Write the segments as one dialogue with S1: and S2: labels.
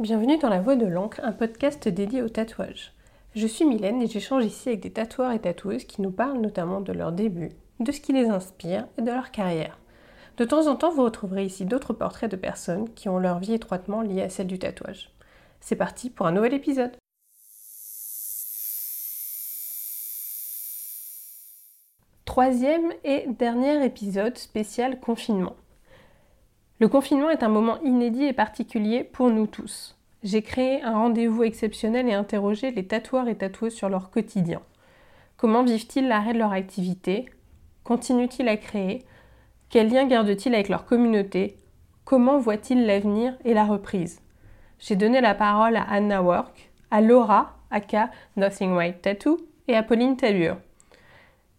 S1: Bienvenue dans La Voix de l'encre, un podcast dédié au tatouage. Je suis Mylène et j'échange ici avec des tatoueurs et tatoueuses qui nous parlent notamment de leur début, de ce qui les inspire et de leur carrière. De temps en temps, vous retrouverez ici d'autres portraits de personnes qui ont leur vie étroitement liée à celle du tatouage. C'est parti pour un nouvel épisode. Troisième et dernier épisode spécial confinement. Le confinement est un moment inédit et particulier pour nous tous. J'ai créé un rendez-vous exceptionnel et interrogé les tatoueurs et tatoueuses sur leur quotidien. Comment vivent-ils l'arrêt de leur activité? Continuent-ils à créer? Quels liens gardent-ils avec leur communauté? Comment voient-ils l'avenir et la reprise? J'ai donné la parole à Anna Work, à Laura, aka Nothing White Tattoo, et à Pauline Talure.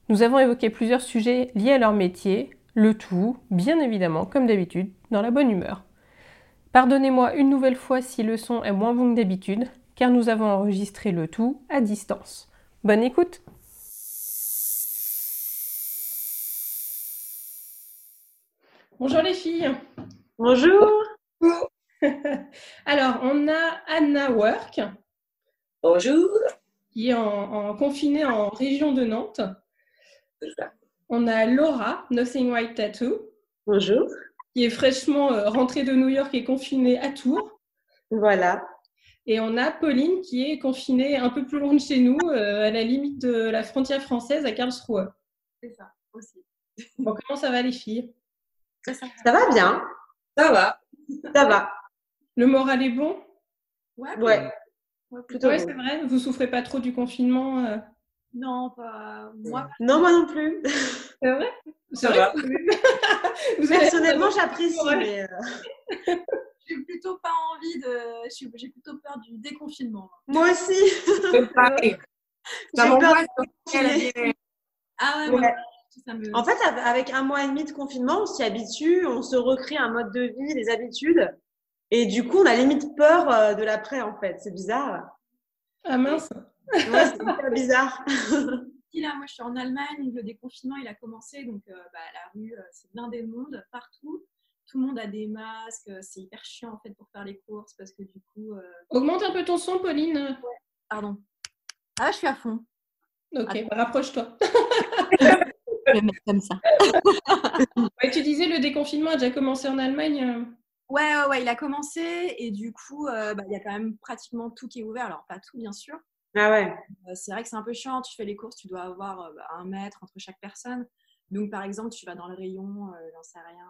S1: Nous avons évoqué plusieurs sujets liés à leur métier, le tout, bien évidemment, comme d'habitude, dans la bonne humeur. Pardonnez-moi une nouvelle fois si le son est moins bon que d'habitude, car nous avons enregistré le tout à distance. Bonne écoute Bonjour les filles
S2: Bonjour
S1: Alors, on a Anna Work.
S2: Bonjour
S1: Qui est en, en confinée en région de Nantes. On a Laura, Nothing White Tattoo.
S2: Bonjour.
S1: Qui est fraîchement euh, rentrée de New York et confinée à Tours.
S2: Voilà.
S1: Et on a Pauline qui est confinée un peu plus loin de chez nous, euh, à la limite de la frontière française à Karlsruhe.
S3: C'est ça, aussi.
S1: Bon, comment ça va les filles?
S2: Ça, va bien. Ça va. Ça va.
S1: Le moral est bon?
S2: Ouais.
S1: Ouais, ouais c'est vrai. Vous souffrez pas trop du confinement euh?
S3: Non, pas moi.
S2: Non, moi non plus.
S1: C'est vrai?
S2: C'est vrai. Personnellement, j'apprécie. Mais...
S3: Euh, j'ai plutôt pas envie de. J'ai plutôt peur du déconfinement.
S2: Moi aussi.
S3: J'ai peur
S2: de... Ah ouais, En fait, avec un mois et demi de confinement, on s'y habitue, on se recrée un mode de vie, des habitudes. Et du coup, on a limite peur euh, de l'après, en fait. C'est bizarre.
S1: Ah mince.
S2: Ouais, c'est hyper bizarre.
S3: là, moi, je suis en Allemagne, le déconfinement, il a commencé, donc euh, bah, la rue, euh, c'est plein des monde partout. Tout le monde a des masques, euh, c'est hyper chiant en fait pour faire les courses parce que du coup.
S1: Augmente un peu ton son, Pauline.
S3: Ouais. Pardon. Ah, je suis à fond.
S1: Ok, bah, rapproche-toi.
S3: je vais mettre comme ça.
S1: tu disais le déconfinement a déjà commencé en Allemagne.
S3: Ouais, ouais, ouais, il a commencé et du coup, bah, il y a quand même pratiquement tout qui est ouvert. Alors, pas tout, bien sûr,
S2: ah ouais.
S3: Euh, c'est vrai que c'est un peu chiant. Tu fais les courses, tu dois avoir euh, bah, un mètre entre chaque personne. Donc, par exemple, tu vas dans le rayon, euh, j'en sais rien,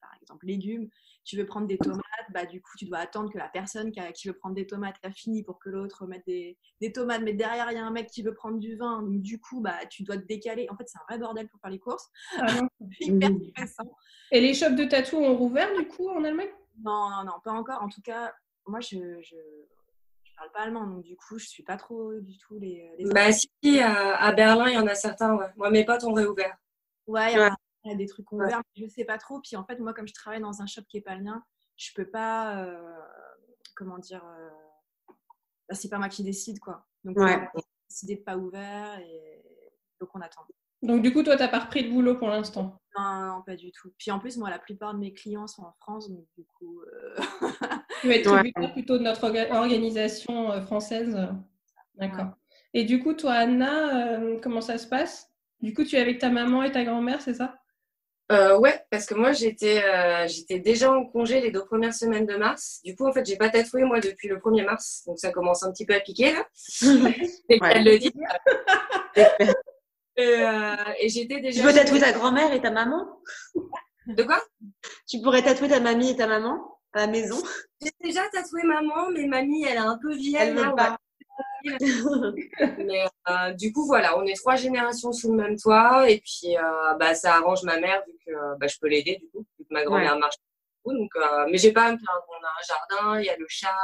S3: par exemple, légumes. Tu veux prendre des tomates, bah, du coup, tu dois attendre que la personne qui, veut prendre des tomates a fini pour que l'autre mette des, tomates. Mais derrière, il y a un mec qui veut prendre du vin. Donc, du coup, bah, tu dois te décaler. En fait, c'est un vrai bordel pour faire les courses. Ah hyper
S1: stressant. Et les shops de tatou ont rouvert, du coup, en Allemagne?
S3: Non, non, non, pas encore. En tout cas, moi, je parle pas allemand, donc du coup, je suis pas trop du tout les. les
S2: bah, si, à, Berlin, il y en a certains, ouais. Moi, mes potes ont réouvert.
S3: Ouais, il y, a des trucs ouverts, mais je sais pas trop. Puis en fait, moi, comme je travaille dans un shop qui est pas le mien, je peux pas. Euh, comment dire. Euh... Bah, c'est pas moi qui décide, quoi. Donc, ouais. on a décidé de pas ouvert et donc on attend.
S1: Donc, du coup, toi, tu n'as pas repris de boulot pour l'instant?
S3: Non, pas du tout. Puis en plus, moi, la plupart de mes clients sont en France, donc du coup. Euh...
S1: tu es tributaire plutôt de notre organisation euh, française. D'accord. Et du coup, toi, Anna, euh, comment ça se passe? Du coup, tu es avec ta maman et ta grand-mère, c'est ça?
S4: Euh, ouais, parce que moi j'étais j'étais déjà en congé les deux premières semaines de mars. Du coup, en fait, j'ai pas tatoué moi depuis le 1er mars, donc ça commence un petit peu à piquer là. C'est qu'elle le dit. Euh, et, j'étais déjà.
S2: Tu peux tatouer ta grand-mère et ta maman?
S4: De quoi?
S2: Tu pourrais tatouer ta mamie et ta maman à la maison?
S4: J'ai déjà tatoué maman, mais mamie, elle est un peu vieille.
S2: Elle veut pas.
S4: mais euh, du coup, voilà, on est trois générations sous le même toit. Et puis, euh, bah, ça arrange ma mère vu que bah, je peux l'aider, du coup, vu que ma grand-mère marche. Donc, mais j'ai pas à me plaindre. On a un jardin, il y a le chat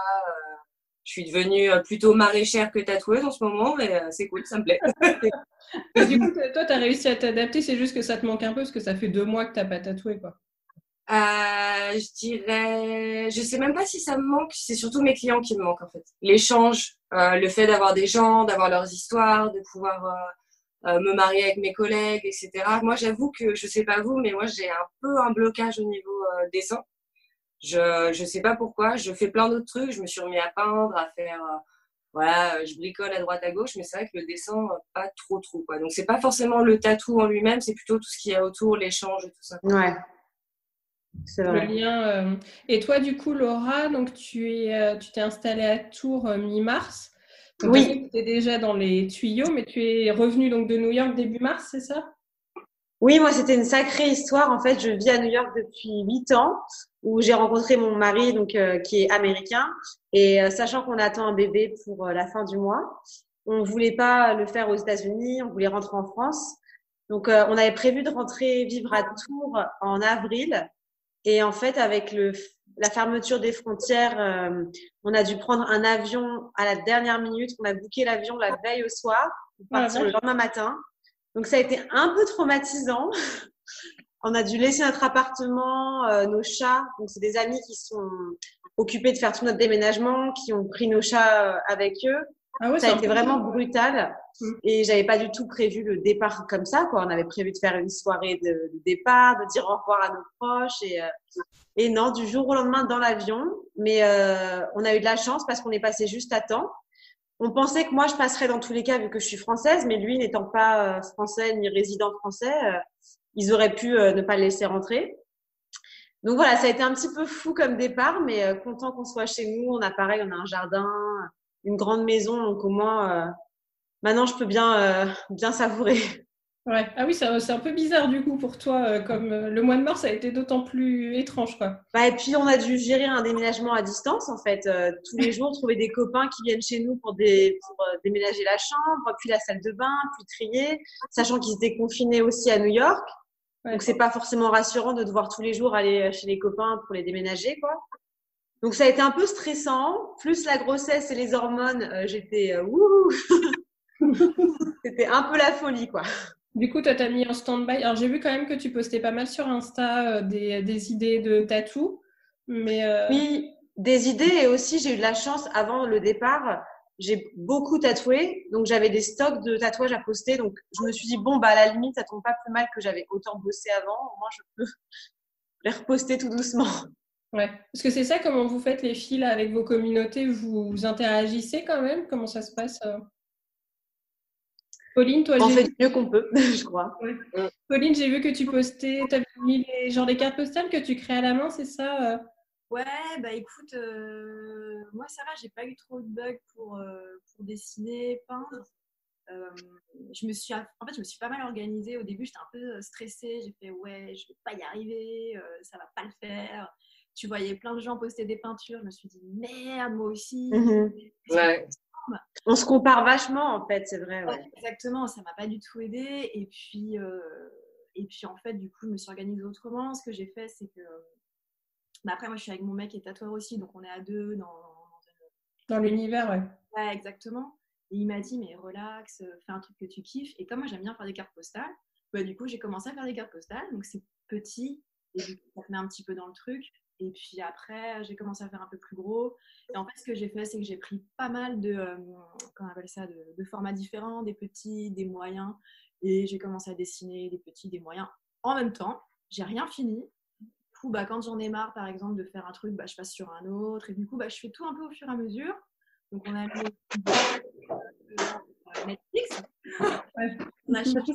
S4: je suis devenue euh, plutôt maraîchère que tatoueuse en ce moment, mais euh, c'est cool, ça me plaît.
S1: du coup, toi, tu as réussi à t'adapter, c'est juste que ça te manque un peu parce que ça fait deux mois que tu n'as pas tatoué, quoi.
S4: Euh, je dirais, je sais même pas si ça me manque, c'est surtout mes clients qui me manquent en fait. L'échange, le fait d'avoir des gens, d'avoir leurs histoires, de pouvoir me marier avec mes collègues, etc. Moi, j'avoue que je sais pas vous, mais moi j'ai un peu un blocage au niveau dessin. Je je sais pas pourquoi. Je fais plein d'autres trucs. Je me suis remis à peindre, à faire voilà, je bricole à droite à gauche, mais c'est vrai que le dessin pas trop trop quoi. Donc c'est pas forcément le tatou en lui-même, c'est plutôt tout ce qu'il y a autour, l'échange et tout ça.
S2: Ouais.
S1: C'est vrai. Le lien, Et toi du coup Laura, donc tu es tu t'es installée à Tours mi-mars.
S2: Oui.
S1: Tu étais déjà dans les tuyaux, mais tu es revenue donc de New York début mars, c'est ça?
S2: Oui, moi, c'était une sacrée histoire. En fait, je vis à New York depuis huit ans, où j'ai rencontré mon mari, donc euh, qui est américain. Et euh, sachant qu'on attend un bébé pour euh, la fin du mois, on voulait pas le faire aux États-Unis, on voulait rentrer en France. Donc, on avait prévu de rentrer vivre à Tours en avril. Et en fait, avec le, la fermeture des frontières, on a dû prendre un avion à la dernière minute. On a booké l'avion la veille au soir pour partir le lendemain matin. Donc ça a été un peu traumatisant. On a dû laisser notre appartement, euh, nos chats. Donc c'est des amis qui sont occupés de faire tout notre déménagement, qui ont pris nos chats euh, avec eux. Ah ouais, ça a été vraiment brutal mmh. et j'avais pas du tout prévu le départ comme ça. Quoi. On avait prévu de faire une soirée de, départ, de dire au revoir à nos proches et, euh, et non, du jour au lendemain dans l'avion. Mais euh, on a eu de la chance parce qu'on est passé juste à temps on pensait que moi, je passerais dans tous les cas vu que je suis française, mais lui, n'étant pas euh, français ni résident français, euh, ils auraient pu euh, ne pas le laisser rentrer. Donc voilà, ça a été un petit peu fou comme départ, mais content qu'on soit chez nous. On a pareil, on a un jardin, une grande maison, donc au moins, maintenant, je peux bien, bien savourer.
S1: Ouais. Ah oui, c'est un peu bizarre du coup pour toi, euh, comme euh, le mois de mars a été d'autant plus étrange quoi.
S2: Bah, et puis on a dû gérer un déménagement à distance en fait. Euh, tous les jours, trouver des copains qui viennent chez nous pour, des, pour déménager la chambre, puis la salle de bain, puis trier, sachant qu'ils étaient confinés aussi à New York. Donc c'est pas forcément rassurant de devoir tous les jours aller chez les copains pour les déménager quoi. Donc ça a été un peu stressant, plus la grossesse et les hormones, j'étais ouh C'était un peu la folie quoi.
S1: Du coup, toi, tu as mis en stand-by. Alors, j'ai vu quand même que tu postais pas mal sur Insta euh, des, des, idées de tatou. Mais euh,
S2: Oui, des idées. Et aussi, j'ai eu de la chance avant le départ. J'ai beaucoup tatoué. Donc, j'avais des stocks de tatouages à poster. Donc, je me suis dit, bon, bah, à la limite, ça tombe pas plus mal que j'avais autant bossé avant. Au moins, je peux les reposter tout doucement.
S1: Ouais. Parce que c'est ça, comment vous faites les fils avec vos communautés? Vous, vous interagissez quand même? Comment ça se passe euh? Pauline, toi,
S2: on fait du mieux qu'on peut, je crois.
S1: Pauline, j'ai vu que tu postais, tu avais mis les, genre les cartes postales que tu crées à la main, c'est ça euh?
S3: Ouais, bah écoute, euh, moi ça va, j'ai pas eu trop de bugs pour, euh, pour dessiner, peindre. je me suis, en fait, je me suis pas mal organisée. Au début, j'étais un peu stressée. J'ai fait ouais, je vais pas y arriver, ça va pas le faire. Tu voyais plein de gens poster des peintures. Je me suis dit merde, moi aussi.
S2: Mhm. Ouais. On se compare vachement, en fait, c'est vrai.
S3: exactement, ça m'a pas du tout aidé. Et puis, euh, et puis, en fait, du coup, je me suis organisée autrement. Ce que j'ai fait, c'est que. Bah, après, moi, je suis avec mon mec qui est tatoueur aussi, donc on est à deux dans,
S1: dans, l'univers, ouais.
S3: Ouais, exactement. Et il m'a dit, mais relax, fais un truc que tu kiffes. Et comme moi, j'aime bien faire des cartes postales, bah, du coup, j'ai commencé à faire des cartes postales. Donc, c'est petit et ça te met un petit peu dans le truc. Et puis après, j'ai commencé à faire un peu plus gros. Et en fait, ce que j'ai fait, c'est que j'ai pris pas mal de, euh, on appelle ça, de, formats différents, des petits, des moyens. Et j'ai commencé à dessiner des petits, des moyens en même temps. J'ai rien fini. Du coup, bah, quand j'en ai marre, par exemple, de faire un truc, bah, je passe sur un autre. Et du coup, bah, je fais tout un peu au fur et à mesure. Donc, on a mis euh, Netflix. On a cherché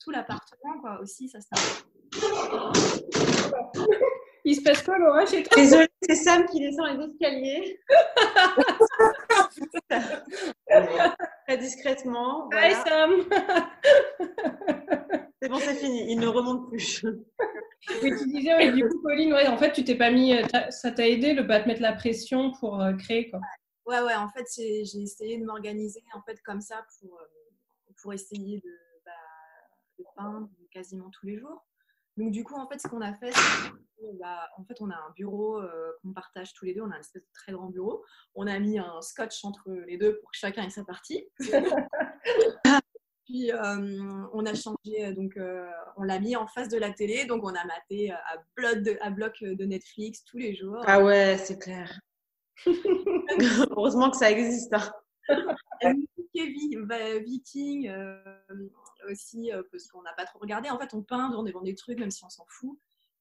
S3: tout l'appartement, quoi. Aussi, ça, c'est
S1: il se passe quoi, Laura, chez toi?
S2: Désolée, c'est Sam qui descend les escaliers. Très discrètement.
S1: Voilà. Sam
S2: C'est bon, c'est fini. Il ne remonte plus.
S1: Oui, tu disais, oui, du coup, Pauline, ouais, en fait, tu t'es pas mis. Euh, ça t'a aidé de pas te mettre la pression pour euh, créer, quoi?
S3: Ouais, ouais, en fait, j'ai essayé de m'organiser en fait comme ça pour, euh, pour essayer de, bah, de peindre quasiment tous les jours. Donc du coup, en fait, ce qu'on a fait, c'est bah, en a un bureau euh, qu'on partage tous les deux. On a un espèce de très grand bureau. On a mis un scotch entre les deux pour que chacun ait sa partie. Puis euh, on a changé, euh, donc on l'a mis en face de la télé, donc on a maté à, bloc de, à bloc de Netflix tous les jours.
S2: Ah ouais, c'est clair. Heureusement que ça existe. Hein.
S3: Viking, aussi, euh, parce qu'on n'a pas trop regardé. En fait, on peint devant des, des trucs, même si on s'en fout.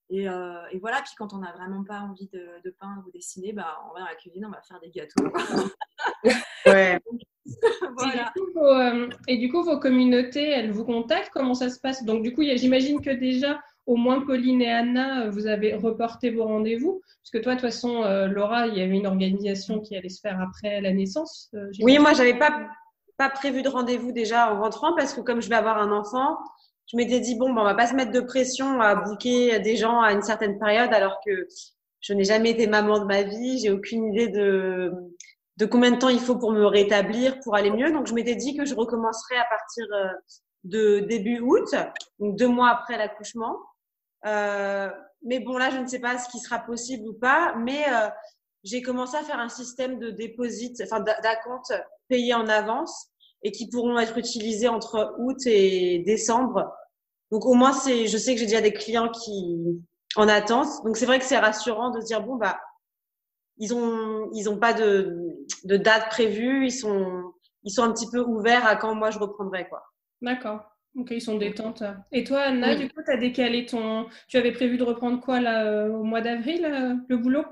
S3: Et, et, voilà, puis quand on n'a vraiment pas envie de, de, peindre ou dessiner, bah, on va dans la cuisine, on va faire des gâteaux.
S1: ouais. voilà. Et du, coup, et du coup, vos communautés, elles vous contactent? Comment ça se passe? Donc, du coup, j'imagine que déjà, au moins Pauline et Anna, vous avez reporté vos rendez-vous Parce que toi, de toute façon, euh, Laura, il y avait une organisation qui allait se faire après la naissance.
S2: Euh, oui, moi, j'avais pas, pas prévu de rendez-vous déjà en rentrant parce que comme je vais avoir un enfant, je m'étais dit, bon, ben, on va pas se mettre de pression à booker des gens à une certaine période alors que je n'ai jamais été maman de ma vie. J'ai aucune idée de, de combien de temps il faut pour me rétablir, pour aller mieux. Donc, je m'étais dit que je recommencerais à partir euh, de début août, donc deux mois après l'accouchement. Euh, mais bon, là, je ne sais pas ce qui sera possible ou pas, mais euh, j'ai commencé à faire un système de déposit, enfin d'acompte payé en avance et qui pourront être utilisés entre août et décembre. Donc au moins, c'est, je sais que j'ai déjà des clients qui en attente. Donc c'est vrai que c'est rassurant de se dire bon bah ils ont ils ont pas de, de date prévue, ils sont ils sont un petit peu ouverts à quand moi je reprendrai quoi.
S1: D'accord. Ok, ils sont détentes. Et toi, Anna, du coup, tu as décalé ton. Tu avais prévu de reprendre quoi là, euh, au mois d'avril, euh, le boulot?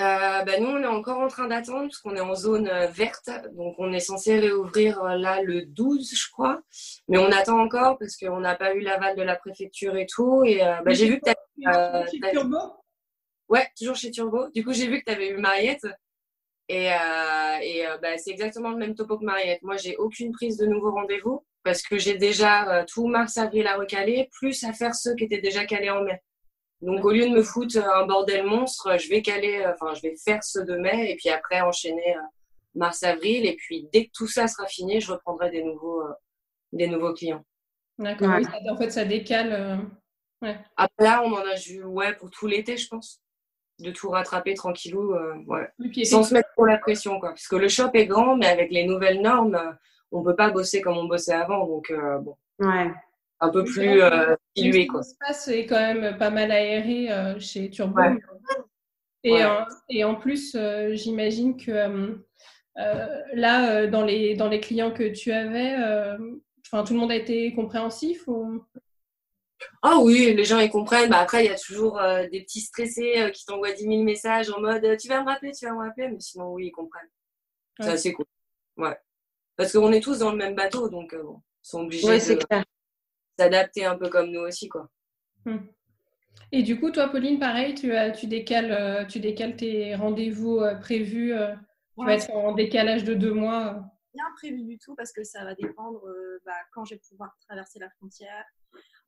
S4: Euh, bah, Nous, on est encore en train d'attendre parce qu'on est en zone verte. Donc, on est censé réouvrir là le 12, je crois. Mais on attend encore parce qu'on n'a pas eu l'aval de la préfecture et tout. Et bah, j'ai vu que tu
S1: as. chez Turbo?
S4: Ouais, toujours chez Turbo. Du coup, j'ai vu que tu avais eu Mariette. Et, et bah, c'est exactement le même topo que Mariette. Moi, j'ai aucune prise de nouveau rendez-vous parce que j'ai déjà euh, tout mars-avril à recaler, plus à faire ceux qui étaient déjà calés en mai. Donc au lieu de me foutre un bordel monstre, je vais caler, euh, enfin je vais faire ceux de mai et puis après enchaîner euh, mars-avril et puis dès que tout ça sera fini, je reprendrai des nouveaux, des nouveaux clients.
S1: D'accord, en fait ça décale. Ouais.
S4: Après là, on en a vu ouais, pour tout l'été, je pense. De tout rattraper tranquillou, ouais. sans se mettre pour la pression, quoi. Parce que le shop est grand, mais avec les nouvelles normes, on peut pas bosser comme on bossait avant. Donc, euh, bon.
S2: Ouais.
S4: Un peu plus euh, dilué, quoi.
S1: L'espace est quand même pas mal aéré euh, chez Turbo. Et, et, en plus, j'imagine que là, dans, les, dans les clients que tu avais, enfin, tout le monde a été compréhensif ou...
S4: Ah oui, les gens ils comprennent. Bah, après, il y a toujours des petits stressés qui t'envoient 10 000 messages en mode tu vas me rappeler, tu vas me rappeler. Mais sinon, oui, ils comprennent. C'est assez cool. Ouais. Parce qu'on est tous dans le même bateau, donc euh, bon, ils sont obligés de s'adapter un peu comme nous aussi. quoi.
S1: Hmm. Et du coup, toi, Pauline, pareil, tu, tu, décales, euh, tu décales tes rendez-vous euh, prévus. tu vas être en décalage de deux mois.
S3: Rien prévu du tout parce que ça va dépendre bah, quand je vais pouvoir traverser la frontière.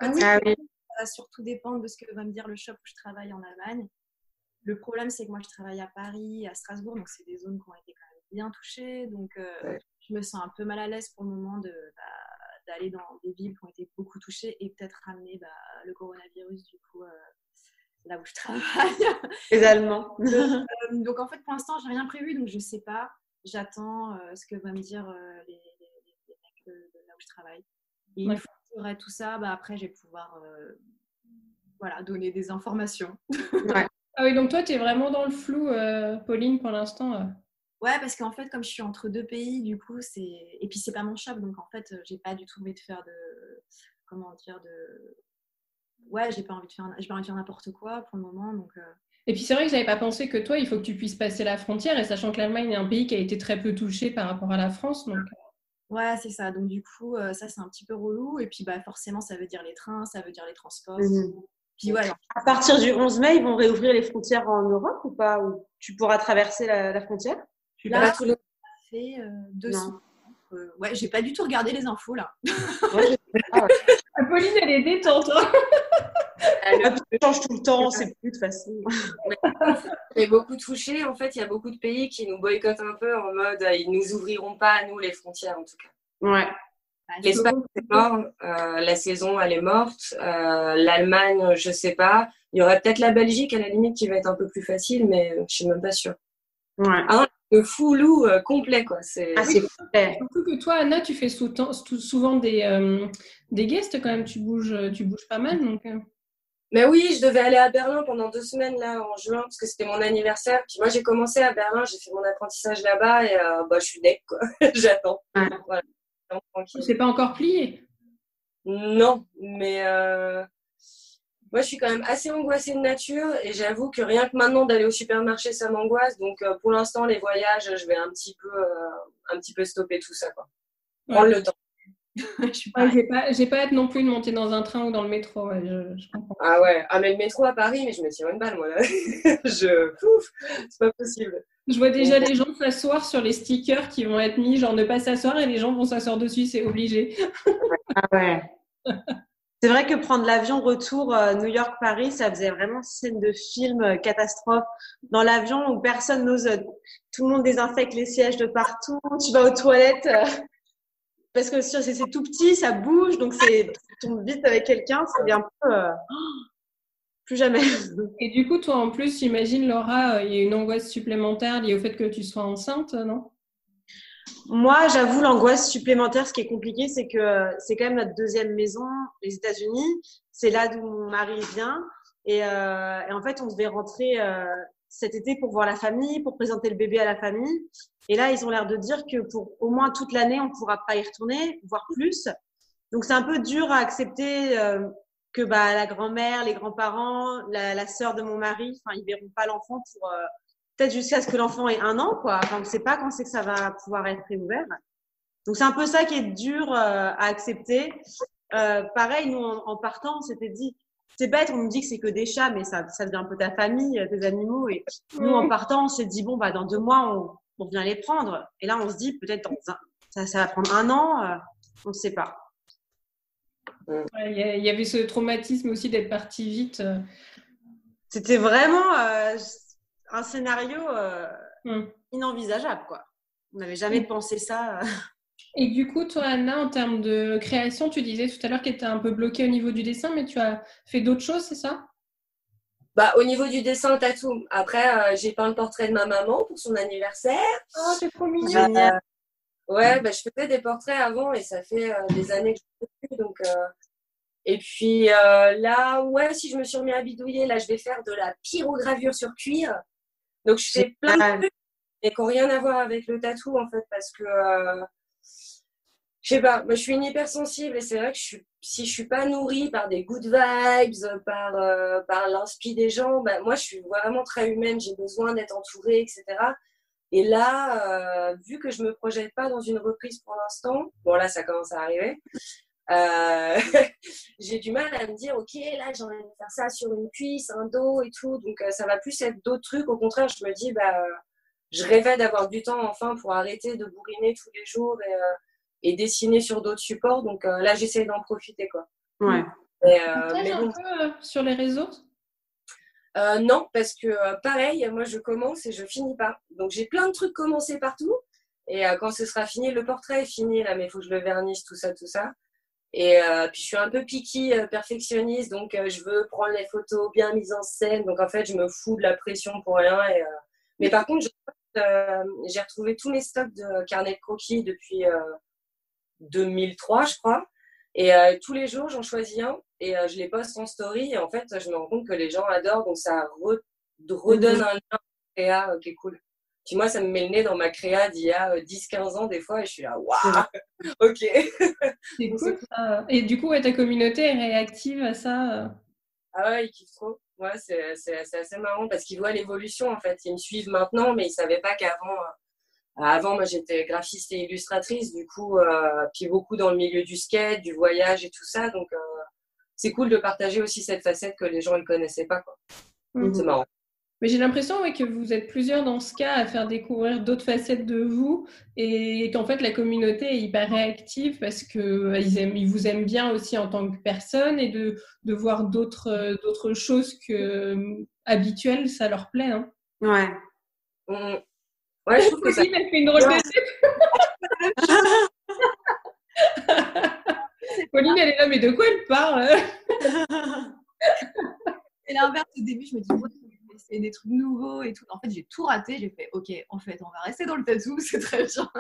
S2: Ah Ça
S3: va surtout dépendre de ce que va me dire le shop où je travaille en Allemagne. Le problème, c'est que moi, je travaille à Paris, à Strasbourg, donc c'est des zones qui ont été quand même bien touchées. Donc, je me sens un peu mal à l'aise pour le moment de, bah, d'aller dans des villes qui ont été beaucoup touchées et peut-être ramener bah, le coronavirus du coup euh, là où je travaille.
S2: Les Allemands.
S3: Euh, donc, en fait pour l'instant j'ai rien prévu donc je sais pas. J'attends euh, ce que vont me dire les, mecs de, là où je travaille. Et une fois que j'aurai tout ça, bah, après je vais pouvoir voilà, donner des informations.
S1: Ah oui, donc toi, tu es vraiment dans le flou, Pauline, pour l'instant
S3: Ouais, parce qu'en fait, comme je suis entre deux pays, du coup, c'est. Et puis, c'est pas mon shop, donc en fait, j'ai pas du tout envie de faire de. Comment dire de. Ouais, j'ai pas envie de faire, j'ai pas envie de faire n'importe quoi pour le moment, donc. Euh.
S1: Et puis c'est vrai que j'avais pas pensé que toi, il faut que tu puisses passer la frontière, et sachant que l'Allemagne est un pays qui a été très peu touché par rapport à la France, donc. Euh.
S3: Ouais, c'est ça. Donc du coup, euh, ça c'est un petit peu relou. Et puis bah forcément, ça veut dire les trains, ça veut dire les transports. Mmh.
S2: Puis ouais. À partir du 11 mai, ils vont réouvrir les frontières en Europe ou pas? Ou tu pourras traverser la frontière?
S3: Là, les... fait euh, deux euh, ouais, j'ai pas du tout regardé les infos là.
S1: Pauline, elle est détente. Hein.
S2: elle change tout le temps, c'est plus de façon.
S4: est beaucoup touché. En fait, il y a beaucoup de pays qui nous boycottent un peu en mode euh, ils nous ouvriront pas à nous les frontières en tout cas.
S2: Ouais.
S4: Bah, L'Espagne, c'est mort. la saison, elle est morte. L'Allemagne, je sais pas. Il y aurait peut-être la Belgique à la limite qui va être un peu plus facile, mais je suis même pas sûre.
S2: Ouais.
S4: Ah, le foulou euh, complet, quoi. C'est
S2: ah,
S1: Surtout que toi, Anna, tu fais souvent des, euh, des guests quand même. Tu bouges, tu bouges pas mal, donc. Euh.
S4: Mais oui, je devais aller à Berlin pendant deux semaines là en juin parce que c'était mon anniversaire. Puis moi, j'ai commencé à Berlin, j'ai fait mon apprentissage là-bas et bah, je suis deck, quoi. J'attends.
S1: Voilà. C'est pas encore plié?
S4: Non, mais moi, je suis quand même assez angoissée de nature et j'avoue que rien que maintenant d'aller au supermarché, ça m'angoisse. Donc, euh, pour l'instant, les voyages, je vais un petit peu, euh, un petit peu stopper tout ça. Quoi. Prendre le temps.
S1: je suis pas, j'ai pas, j'ai pas hâte non plus de monter dans un train ou dans le métro. je, comprends.
S4: Ah ouais, ah mais le métro à Paris, mais je me tire une balle moi là. je, c'est pas possible.
S1: Je vois déjà les gens s'asseoir sur les stickers qui vont être mis, genre ne pas s'asseoir et les gens vont s'asseoir dessus, c'est obligé.
S2: ah ouais. C'est vrai que prendre l'avion retour euh, New York-Paris, ça faisait vraiment scène de film euh, catastrophe. Dans l'avion où personne n'ose, euh, tout le monde désinfecte les sièges de partout, tu vas aux toilettes parce que c'est tout petit, ça bouge, donc c'est tombe vite avec quelqu'un, c'est un peu plus jamais.
S1: Et du coup, toi en plus, j'imagine Laura, il y a une angoisse supplémentaire liée au fait que tu sois enceinte, non?
S2: Moi, j'avoue, l'angoisse supplémentaire, ce qui est compliqué, c'est que c'est quand même notre deuxième maison, les États-Unis. C'est là d'où mon mari vient. Et, euh, en fait, on devait rentrer euh, cet été pour voir la famille, pour présenter le bébé à la famille. Et là, ils ont l'air de dire que pour au moins toute l'année, on ne pourra pas y retourner, voire plus. Donc, c'est un peu dur à accepter euh, que bah, la grand-mère, les grands-parents, la, la sœur de mon mari, enfin, ils verront pas l'enfant pour peut-être jusqu'à ce que l'enfant ait un an, quoi. Enfin, on ne sait pas quand c'est que ça va pouvoir être réouvert. Donc, c'est un peu ça qui est dur euh, à accepter. Euh, pareil, nous, en, partant, on s'était dit, c'est bête, on nous dit que c'est que des chats, mais ça, ça devient un peu ta famille, tes animaux. Et nous, en partant, on s'est dit, bon, bah, dans deux mois, on, on vient les prendre. Et là, on se dit, peut-être dans un, ça, ça va prendre un an, euh, on ne sait pas.
S1: Il y, avait ce traumatisme aussi d'être parti vite.
S2: C'était vraiment, euh, un scénario euh, hmm. inenvisageable, quoi. On n'avait jamais pensé ça. Euh.
S1: Et du coup, toi, Anna, en termes de création, tu disais tout à l'heure qu'elle était un peu bloquée au niveau du dessin, mais tu as fait d'autres choses, c'est ça?
S4: Bah, au niveau du dessin, t'as tout. Après, euh, j'ai peint le portrait de ma maman pour son anniversaire.
S1: Oh, c'est trop mignon.
S4: ouais, bah, je faisais des portraits avant et ça fait des années que je ne fais plus. Donc, et puis là, ouais, si je me suis remis à bidouiller, là, je vais faire de la pyrogravure sur cuir. Donc, je fais plein de trucs, mais qui n'ont rien à voir avec le tatou, en fait, parce que, euh, je sais pas, moi, je suis une hypersensible et c'est vrai que je suis, si je suis pas nourrie par des good vibes, par, euh, par l'inspi des gens, bah, moi, je suis vraiment très humaine, j'ai besoin d'être entourée, etc. Et là, euh, vu que je me projette pas dans une reprise pour l'instant, bon là ça commence à arriver, euh, j'ai du mal à me dire, ok, là j'ai envie de faire ça sur une cuisse, un dos et tout. Donc euh, ça va plus être d'autres trucs. Au contraire, je me dis, bah, je rêvais d'avoir du temps enfin pour arrêter de bourriner tous les jours et, euh, et dessiner sur d'autres supports. Donc là, j'essaie d'en profiter. Quoi.
S2: Ouais.
S1: Mais, un peu sur les réseaux?
S4: Non, parce que pareil, moi je commence et je finis pas. Donc j'ai plein de trucs commencés partout. Et quand ce sera fini, le portrait est fini là, mais il faut que je le vernisse, tout ça, tout ça. Et euh, puis je suis un peu picky, euh, perfectionniste, donc euh, je veux prendre les photos bien mises en scène. Donc en fait, je me fous de la pression pour rien. Et, mais par contre, j'ai retrouvé tous mes stocks de carnet de croquis depuis 2003, je crois. Et tous les jours, j'en choisis un et je les poste en story. Et en fait, je me rends compte que les gens adorent, donc ça redonne un lien qui est cool. Puis moi, ça me met le nez dans ma créa d'il y a 10-15 euh, ans des fois et je suis là, waouh, ok.
S1: C'est cool. Et du coup, ta communauté est réactive à ça euh?
S4: Ah ouais, ils kiffent trop. Ouais, c'est assez marrant parce qu'ils voient l'évolution en fait. Ils me suivent maintenant, mais ils ne savaient pas qu'avant. Euh, avant, moi, j'étais graphiste et illustratrice, du coup, puis beaucoup dans le milieu du skate, du voyage et tout ça. Donc, c'est cool de partager aussi cette facette que les gens ne connaissaient pas. Mmh. C'est marrant.
S1: Mais j'ai l'impression que vous êtes plusieurs dans ce cas à faire découvrir d'autres facettes de vous et qu'en fait la communauté est hyper réactive parce qu'ils euh, ils vous aiment bien aussi en tant que personne et de, de voir d'autres euh, d'autres choses que euh, habituelles, ça leur plaît. Hein.
S2: Ouais.
S4: Mmh. Ouais, je trouve que ça. fait une drôle de
S1: Pauline, elle est là, mais de quoi elle parle
S3: Et l'inverse, au début, je me dis, c'est des trucs nouveaux et tout. En fait, j'ai tout raté. J'ai fait, ok, en fait, on va rester dans le tatou, c'est très bien.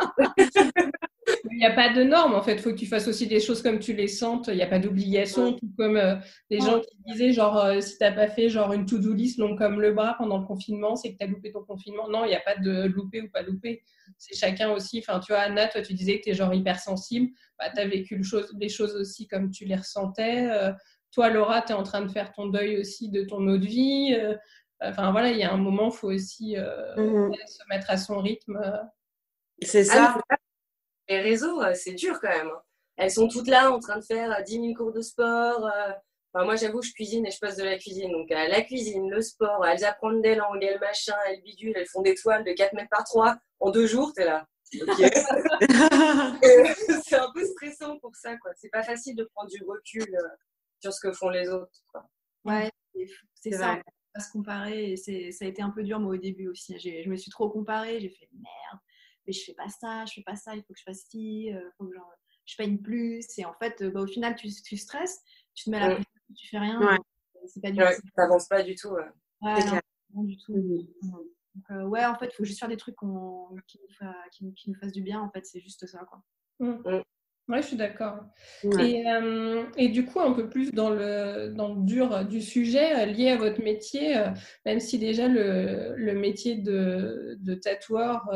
S1: Il n'y a pas de normes, en fait. Il faut que tu fasses aussi des choses comme tu les sentes. Il n'y a pas d'obligation, tout comme euh, des gens qui disaient, genre, euh, si tu n'as pas fait genre une to-do list long comme le bras pendant le confinement, c'est que tu as loupé ton confinement. Non, il n'y a pas de louper ou pas louper. C'est chacun aussi. Enfin, tu vois, Anna, toi, tu disais que tu es genre hypersensible. Bah, tu as vécu le chose, les choses aussi comme tu les ressentais. Euh, toi, Laura, tu es en train de faire ton deuil aussi de ton autre vie. Enfin voilà, il y a un moment, il faut aussi mmh se mettre à son rythme.
S2: C'est ah ça.
S4: les réseaux, c'est dur quand même. Hein. Elles sont toutes là en train de faire 10 000 cours de sport. Enfin, moi, j'avoue, je cuisine et je passe de la cuisine. Donc, la cuisine, le sport, elles apprennent des langues, elles machin, elles bidulent, elles font des toiles de 4 mètres par 3 en deux jours, t'es là. c'est un peu stressant pour ça, quoi. C'est pas facile de prendre du recul sur ce que font les autres. Quoi.
S3: Ouais, c'est ça se comparer. Et ça a été un peu dur, moi, au début aussi. Je me suis trop comparée. J'ai fait merde, mais je fais pas ça, je fais pas ça, il faut que je fasse ci, il euh, faut que je paye plus. Et en fait, bah, au final, tu, tu, stresses, tu te mets à la pression, tu fais rien.
S4: Ouais. C'est pas du ouais, tout. n'avances pas du tout. Ouais,
S3: non, du tout. Mmh. Donc, euh, ouais, en fait, il faut juste faire des trucs qui, qui, qui, nous fassent du bien. En fait, c'est juste ça, quoi.
S1: Mmh. Oui, je suis d'accord. Et, euh, et, du coup, un peu plus dans le, dans le dur du sujet euh, lié à votre métier, euh, même si déjà le, le métier de, de tatoueur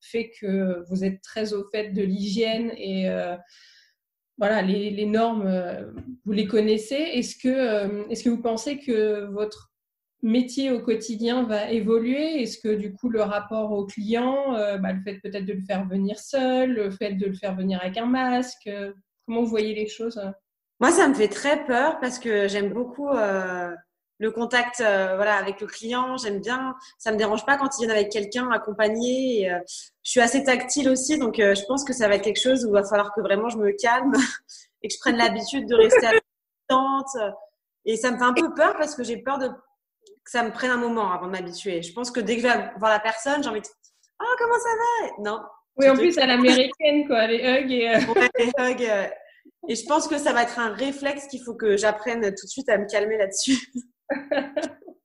S1: fait que vous êtes très au fait de l'hygiène et voilà, les, les normes, vous les connaissez. Est-ce que, est-ce que vous pensez que votre métier au quotidien va évoluer? Est-ce que du coup le rapport au client, euh, bah, le fait peut-être de le faire venir seul, le fait de le faire venir avec un masque, euh, comment vous voyez les choses? Euh?
S2: Moi, ça me fait très peur parce que j'aime beaucoup le contact voilà, avec le client. J'aime bien, ça me dérange pas quand ils viennent avec quelqu'un accompagné. Et, je suis assez tactile aussi, donc je pense que ça va être quelque chose où il va falloir que vraiment je me calme et que je prenne l'habitude de rester à Et ça me fait un peu peur parce que j'ai peur de ça me prenne un moment avant de m'habituer. Je pense que dès que je vais voir la personne, j'ai envie de Ah, oh, comment ça va? Non.
S1: Oui, en plus, à l'américaine, quoi, les hugs. Et, euh,
S2: les hugs. Euh, et je pense que ça va être un réflexe qu'il faut que j'apprenne tout de suite à me calmer là-dessus.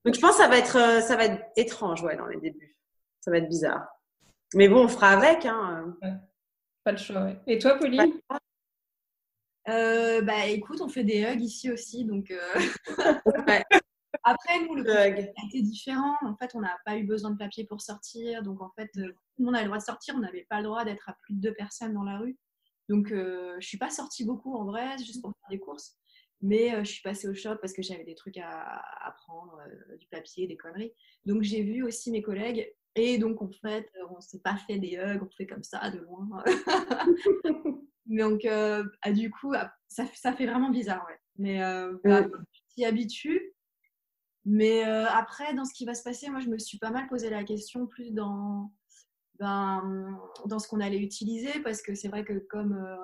S2: Donc, je pense que ça va être, euh, ça va être étrange, ouais, dans les débuts. Ça va être bizarre. Mais bon, on fera avec. Hein.
S1: Pas le choix, ouais. Et toi, Pauline?
S3: Bah écoute, on fait des hugs ici aussi, donc ouais. Après, nous, le a été différent. En fait, on n'a pas eu besoin de papier pour sortir. Donc, en fait, euh, tout le monde avait le droit de sortir. On n'avait pas le droit d'être à plus de deux personnes dans la rue. Donc, euh, je ne suis pas sortie beaucoup en vrai, juste pour faire des courses. Mais euh, je suis passée au shop parce que j'avais des trucs à, prendre, du papier, des conneries. Donc, j'ai vu aussi mes collègues. Et donc, en fait, on ne s'est pas fait des hugs, on fait comme ça, de loin. donc, ah, du coup, ah, ça, ça, fait vraiment bizarre, ouais. Mais bah, tu t'y habitues. Mais euh, après, dans ce qui va se passer, moi, je me suis pas mal posé la question plus dans, ben, dans ce qu'on allait utiliser, parce que c'est vrai que comme euh,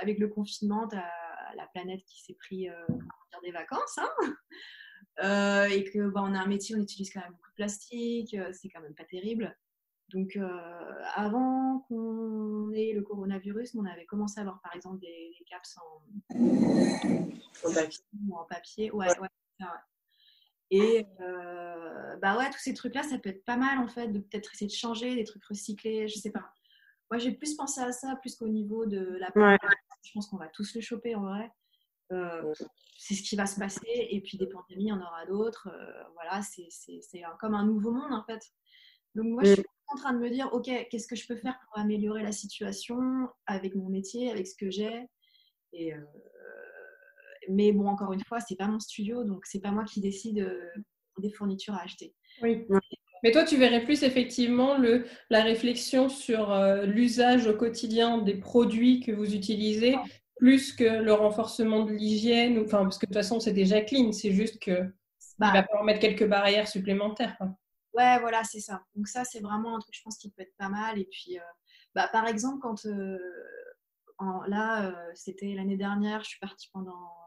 S3: avec le confinement, tu as la planète qui s'est pris euh, des vacances, hein et que ben, on a un métier, on utilise quand même beaucoup de plastique, c'est quand même pas terrible. Donc, avant qu'on ait le coronavirus, on avait commencé à avoir par exemple des, caps en, papier. en papier. Ouais, ouais, ouais. Et euh, bah ouais, tous ces trucs-là, ça peut être pas mal en fait, de peut-être essayer de changer, des trucs recyclés, je sais pas. Moi, j'ai plus pensé à ça, plus qu'au niveau de la Je pense qu'on va tous le choper en vrai. Euh, c'est ce qui va se passer. Et puis des pandémies, il y en aura d'autres. Euh, voilà, c'est comme un nouveau monde en fait. Donc moi, je suis en train de me dire, ok, qu'est-ce que je peux faire pour améliorer la situation avec mon métier, avec ce que j'ai. Et, mais bon, encore une fois, c'est pas mon studio, donc c'est pas moi qui décide euh, des fournitures à acheter.
S1: Oui. Mais toi, tu verrais plus effectivement le, la réflexion sur euh, l'usage au quotidien des produits que vous utilisez, plus que le renforcement de l'hygiène, enfin, parce que de toute façon, c'est déjà clean, c'est juste que bah, va falloir mettre quelques barrières supplémentaires.
S3: Ouais, voilà, c'est ça. Donc ça, c'est vraiment un truc, je pense, qui peut être pas mal. Et puis, euh, bah, par exemple, quand là, c'était l'année dernière, je suis partie pendant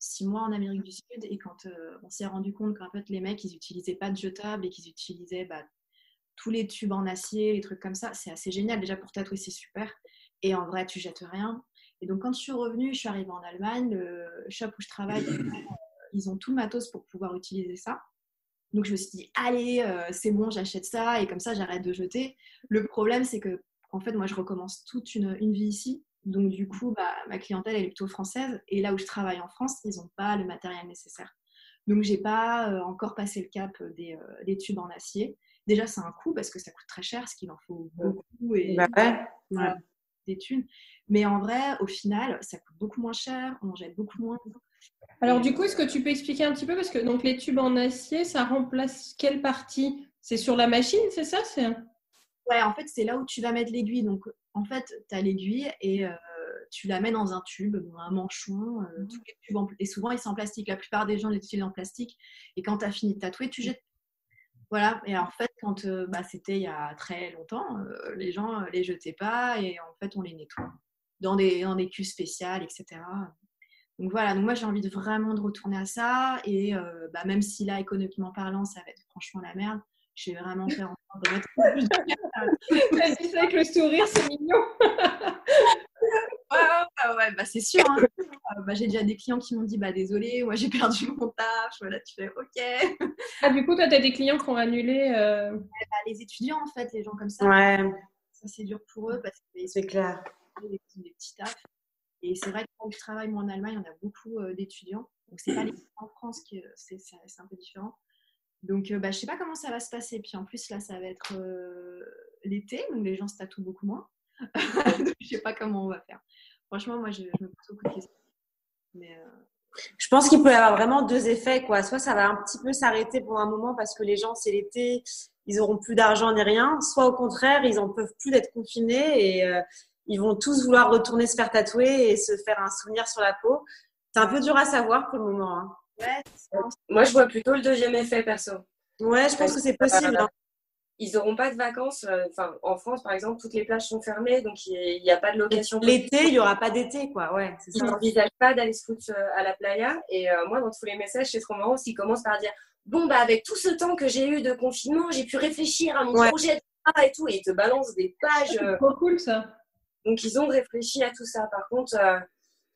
S3: six mois en Amérique du Sud et quand euh, on s'est rendu compte qu'en fait les mecs ils utilisaient pas de jetables et qu'ils utilisaient bah, tous les tubes en acier, les trucs comme ça, c'est assez génial déjà pour tatouer c'est super et en vrai tu jettes rien. Et donc quand je suis revenue, je suis arrivée en Allemagne, le shop où je travaille, euh, ils ont tout le matos pour pouvoir utiliser ça. Donc je me suis dit allez euh, c'est bon j'achète ça et comme ça j'arrête de jeter. Le problème c'est que en fait moi je recommence toute une, une vie ici donc, du coup, bah, ma clientèle, elle est plutôt française. Et là où je travaille en France, ils n'ont pas le matériel nécessaire. Donc, j'ai pas euh, encore passé le cap euh, des, tubes en acier. Déjà, c'est un coût parce que ça coûte très cher, ce qu'il en faut beaucoup. Et bah des thunes. Mais en vrai, au final, ça coûte beaucoup moins cher, on jette beaucoup moins.
S1: Alors du coup, est-ce que tu peux expliquer un petit peu? Parce que donc les tubes en acier, ça remplace quelle partie? C'est sur la machine, c'est ça? C'est
S3: Ouais, en fait, c'est là où tu vas mettre l'aiguille. Donc en fait, tu as l'aiguille et euh, tu la mets dans un tube, un manchon. Euh, mmh. et souvent, ils sont en plastique. La plupart des gens l'utilisent en plastique. Et quand tu as fini de tatouer, tu jettes. Voilà. Et en fait, quand euh, bah, c'était il y a très longtemps, les gens les jetaient pas et en fait, on les nettoie dans des, dans des cuves spéciales, etc. Donc voilà, donc moi j'ai envie de vraiment de retourner à ça. Et bah, même si là, économiquement parlant, ça va être franchement la merde, je vais vraiment faire en sorte de mettre plus
S1: de dit ça avec le sourire, c'est mignon.
S3: ouais, ouais, bah, c'est sûr. Hein. Euh, bah, j'ai déjà des clients qui m'ont dit bah désolé, moi j'ai perdu mon taf. Voilà, tu fais ok.
S1: Ah, du coup, toi, tu as des clients qui ont annulé
S3: euh... bah, Les étudiants, en fait, les gens comme ça.
S2: Ouais.
S3: Ça, c'est dur pour eux parce que
S2: c'est clair.
S3: Des, des petits tafs. Et c'est vrai que quand je travaille moi en Allemagne, on a beaucoup euh, d'étudiants. Donc c'est pas les en France qui c'est un peu différent. Donc euh, bah, je sais pas comment ça va se passer. Puis en plus là ça va être euh, l'été, donc les gens se tatouent beaucoup moins. je sais pas comment on va faire. Franchement moi je, me pose beaucoup de questions. Mais,
S2: Je pense qu'il peut y avoir vraiment deux effets quoi. Soit ça va un petit peu s'arrêter pour un moment parce que les gens c'est l'été, ils auront plus d'argent ni rien. Soit au contraire ils en peuvent plus d'être confinés et ils vont tous vouloir retourner se faire tatouer et se faire un souvenir sur la peau. C'est un peu dur à savoir pour le moment. Hein.
S4: Ouais, Moi, je vois plutôt le deuxième effet perso.
S2: Ouais, je pense que c'est possible. Hein.
S4: Ils n'auront pas de vacances. Euh, enfin, en France, par exemple, toutes les plages sont fermées, donc il n'y a pas de location.
S2: L'été, il n'y aura pas d'été, quoi. Ouais,
S4: ils n'envisagent pas d'aller se foutre euh, à la playa. Et euh, moi, dans tous les messages, c'est trop marrant s'ils commencent par dire Bon, bah, avec tout ce temps que j'ai eu de confinement, j'ai pu réfléchir à mon projet et tout. Et ils te balancent des pages.
S1: C'est trop cool, ça.
S4: Donc, ils ont réfléchi à tout ça. Par contre, euh,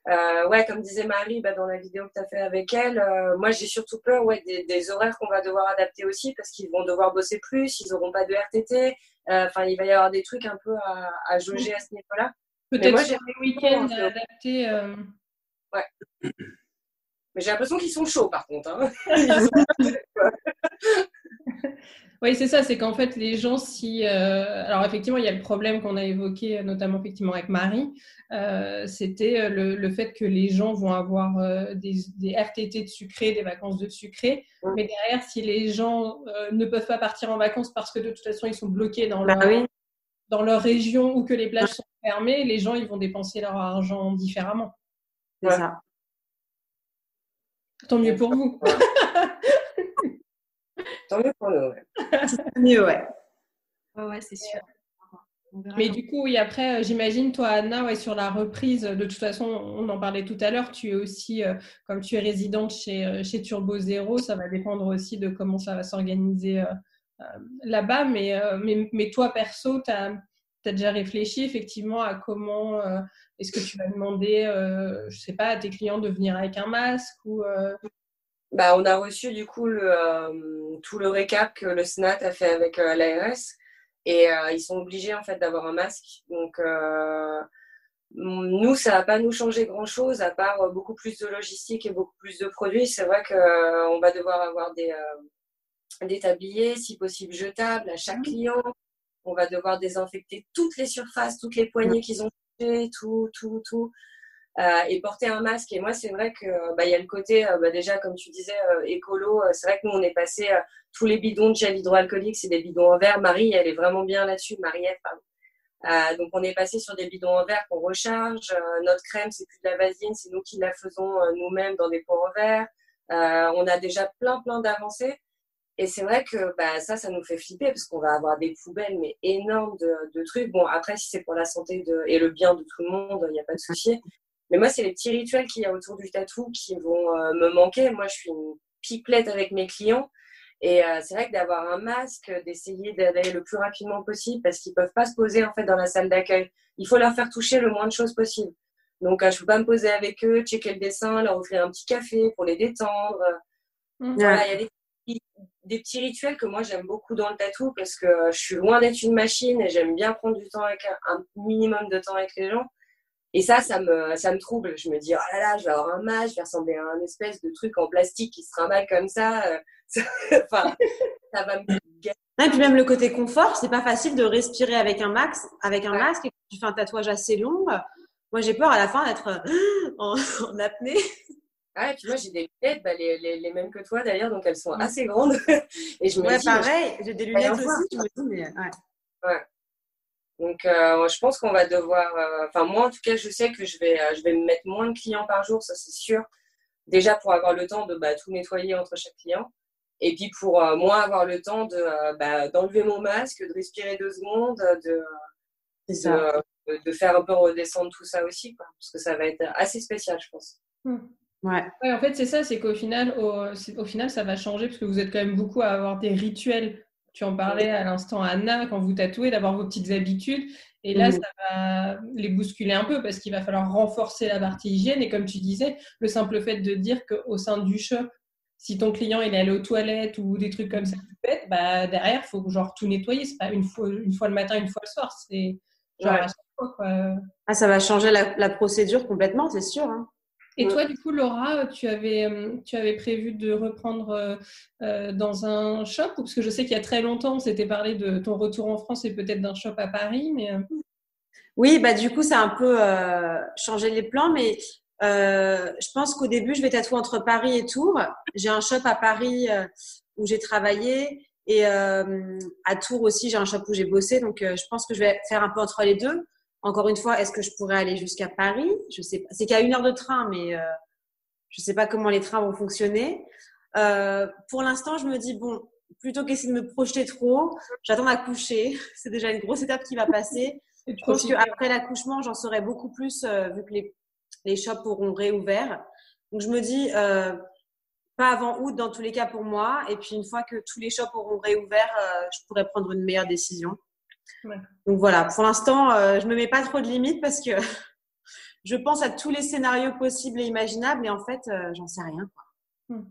S4: euh, ouais, comme disait Marie bah, dans la vidéo que tu as fait avec elle, euh, moi, j'ai surtout peur ouais, des, horaires qu'on va devoir adapter aussi parce qu'ils vont devoir bosser plus, ils n'auront pas de RTT. Enfin, il va y avoir des trucs un peu à, à jauger à ce niveau-là.
S1: Peut-être sur les week-ends adaptés.
S4: Ouais. Mais j'ai l'impression qu'ils sont chauds par contre. Hein.
S1: Oui, c'est ça, c'est qu'en fait, les gens, si. Euh, alors, effectivement, il y a le problème qu'on a évoqué, notamment effectivement avec Marie, euh, c'était euh, le, fait que les gens vont avoir des, RTT de sucré, des vacances de sucré, mais derrière, si les gens ne peuvent pas partir en vacances parce que de toute façon, ils sont bloqués dans, bah leur, dans leur région ou que les plages sont fermées, les gens, ils vont dépenser leur argent différemment.
S2: C'est ça.
S1: Tant mieux pour vous.
S4: Tant mieux pour nous, ouais.
S2: mieux, ouais.
S3: Ouais, c'est sûr.
S1: Mais du coup, oui, après, euh, j'imagine, toi, Anna, ouais, sur la reprise, de toute façon, on en parlait tout à l'heure, tu es aussi, euh, comme tu es résidente chez, euh, chez Turbo Zero, ça va dépendre aussi de comment ça va s'organiser là-bas. Mais, mais, mais, toi, perso, tu as, déjà réfléchi effectivement à comment est-ce que tu vas demander, je sais pas, à tes clients de venir avec un masque ou
S4: bah, on a reçu du coup le, euh, tout le récap que le SNAT a fait avec euh, l'ARS et euh, ils sont obligés en fait d'avoir un masque. Donc nous, ça va pas nous changer grand chose à part beaucoup plus de logistique et beaucoup plus de produits. C'est vrai qu'on va devoir avoir des, des tabliers, si possible jetables à chaque client. On va devoir désinfecter toutes les surfaces, toutes les poignées qu'ils ont fait, tout, tout, tout. Euh, et porter un masque. Et moi, c'est vrai que bah, y a le côté, euh, bah, déjà, comme tu disais, euh, écolo. c'est vrai que nous, on est passé tous les bidons de gel hydroalcoolique, c'est des bidons en verre. Marie, elle est vraiment bien là-dessus. Mariette, pardon. donc, on est passé sur des bidons en verre qu'on recharge. notre crème, c'est plus de la vasine, c'est nous qui la faisons nous-mêmes dans des pots en verre. on a déjà plein, plein d'avancées. Et c'est vrai que bah, ça, ça nous fait flipper parce qu'on va avoir des poubelles mais énormes de, de trucs. Bon, après, si c'est pour la santé de, et le bien de tout le monde, il n'y a pas de souci. Mais moi, c'est les petits rituels qu'il y a autour du tatou qui vont euh, me manquer. Moi, je suis une pipelette avec mes clients. Et euh, c'est vrai que d'avoir un masque, d'essayer d'aller le plus rapidement possible parce qu'ils ne peuvent pas se poser en fait dans la salle d'accueil. Il faut leur faire toucher le moins de choses possible. Donc, euh, je ne peux pas me poser avec eux, checker le dessin, leur offrir un petit café pour les détendre. Mmh. Voilà, il y a des, des, petits rituels que moi j'aime beaucoup dans le tatou parce que je suis loin d'être une machine et j'aime bien prendre du temps avec un minimum de temps avec les gens. Et ça, ça me, ça me trouble. Je me dis, oh là là, je vais avoir un masque, je vais ressembler à un espèce de truc en plastique qui se trimballe comme ça. Euh, enfin, ça va me.
S2: et puis même le côté confort, c'est pas facile de respirer avec un max, avec un masque. Et quand tu fais un tatouage assez long, moi j'ai peur à la fin d'être en, apnée.
S4: Ah, et puis moi, j'ai des lunettes, bah, les, les, les, mêmes que toi d'ailleurs, donc elles sont assez grandes.
S2: et je me ouais, pareil, j'ai des lunettes aussi, je me dis, mais ouais.
S4: ouais. Donc, euh, je pense qu'on va devoir. Euh, enfin, moi, en tout cas, je sais que je vais, euh, je vais me mettre moins de clients par jour, ça c'est sûr. Déjà pour avoir le temps de bah, tout nettoyer entre chaque client. Et puis pour moi avoir le temps de, bah, d'enlever mon masque, de respirer deux secondes, de, de, de, faire un peu redescendre tout ça aussi. Quoi, parce que ça va être assez spécial, je pense.
S1: Hmm. Ouais. ouais. En fait, c'est ça, c'est qu'au final, au, au, final, ça va changer parce que vous êtes quand même beaucoup à avoir des rituels tu en parlais à l'instant, Anna, quand vous tatouez, d'avoir vos petites habitudes. Et là, ça va les bousculer un peu parce qu'il va falloir renforcer la partie hygiène. Et comme tu disais, le simple fait de dire qu'au sein du shop, si ton client il est allé aux toilettes ou des trucs comme ça bah, derrière, il faut genre tout nettoyer. C'est pas une fois, une fois le matin, une fois le soir. C'est genre
S2: quoi, Ah, ça va changer la, procédure complètement, c'est sûr. Hein.
S1: Et toi, du coup, Laura, tu avais, euh, tu avais prévu de reprendre euh, euh, dans un shop? Parce que je sais qu'il y a très longtemps, on s'était parlé de ton retour en France et peut-être d'un shop à Paris. Mais...
S2: Oui, bah, du coup, ça a un peu changé les plans. Mais je pense qu'au début, je vais tatouer entre Paris et Tours. J'ai un shop à Paris où j'ai travaillé. Et à Tours aussi, j'ai un shop où j'ai bossé. Donc, je pense que je vais faire un peu entre les deux. Encore une fois, est-ce que je pourrais aller jusqu'à Paris? Je sais pas. C'est qu'à une heure de train, mais euh, je ne sais pas comment les trains vont fonctionner. Euh, pour l'instant, je me dis bon, plutôt qu'essayer de me projeter trop, j'attends d'accoucher. C'est déjà une grosse étape qui va passer. je pense qu'après l'accouchement, j'en saurai beaucoup plus euh, vu que les, les shops auront réouvert. Donc je me dis pas avant août dans tous les cas pour moi. Et puis une fois que tous les shops auront réouvert, je pourrais prendre une meilleure décision. Donc voilà, pour l'instant, euh, je me mets pas trop de limites parce que je pense à tous les scénarios possibles et imaginables et en fait, euh, j'en sais rien.
S1: Hmm.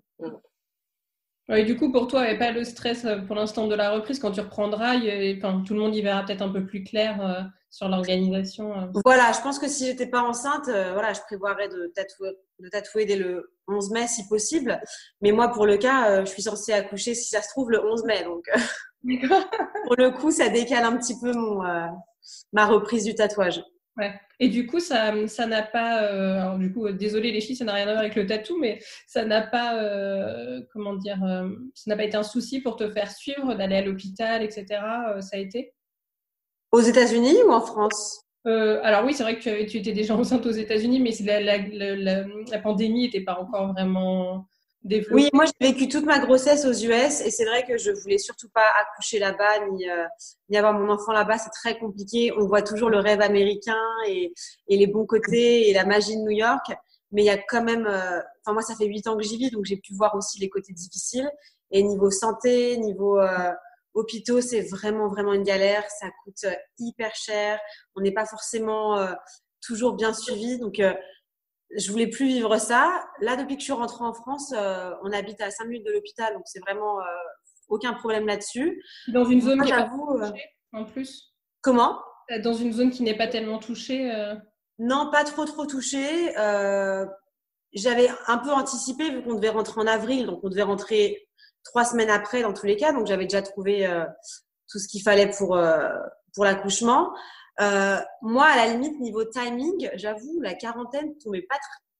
S1: Et du coup, pour toi, et pas le stress euh, pour l'instant de la reprise, quand tu reprendras, tout le monde y verra peut-être un peu plus clair sur l'organisation.
S2: Voilà, je pense que si j'étais pas enceinte, voilà, je prévoirais de tatouer, de tatouer dès le 11 mai si possible. Mais moi, pour le cas, je suis censée accoucher si ça se trouve le 11 mai. Donc, Pour le coup, ça décale un petit peu mon, euh, ma reprise du tatouage.
S1: Ouais. Et du coup, ça, ça n'a pas. Euh, alors du coup, désolé les filles, ça n'a rien à voir avec le tatou, mais ça n'a pas, euh, comment dire, ça n'a pas été un souci pour te faire suivre, d'aller à l'hôpital, etc. ça a été?
S2: Aux États-Unis ou en France?
S1: Alors oui, c'est vrai que tu, avais, tu étais déjà enceinte aux États-Unis, mais la, la, la, la pandémie n'était pas encore vraiment
S2: oui, moi j'ai vécu toute ma grossesse aux US et c'est vrai que je voulais surtout pas accoucher là-bas ni, euh, ni avoir mon enfant là-bas. C'est très compliqué. On voit toujours le rêve américain et, et, les bons côtés et la magie de New York. Mais il y a quand même, euh, enfin moi ça fait huit ans que j'y vis donc j'ai pu voir aussi les côtés difficiles. Et niveau santé, niveau euh, hôpitaux, c'est vraiment vraiment une galère. Ça coûte hyper cher. On n'est pas forcément toujours bien suivi. Donc je voulais plus vivre ça. Là, depuis que je suis rentrée en France, euh, on habite à 5 minutes de l'hôpital, donc c'est vraiment euh, aucun problème là-dessus.
S1: Dans une zone qui n'est pas touchée, en plus
S2: Comment?
S1: Euh, Dans une zone qui n'est pas tellement touchée
S2: Non, pas trop trop touchée. J'avais un peu anticipé vu qu'on devait rentrer en avril, donc on devait rentrer trois semaines après dans tous les cas, donc j'avais déjà trouvé tout ce qu'il fallait pour pour l'accouchement. Euh, moi, à la limite, niveau timing, j'avoue, la quarantaine tombait pas,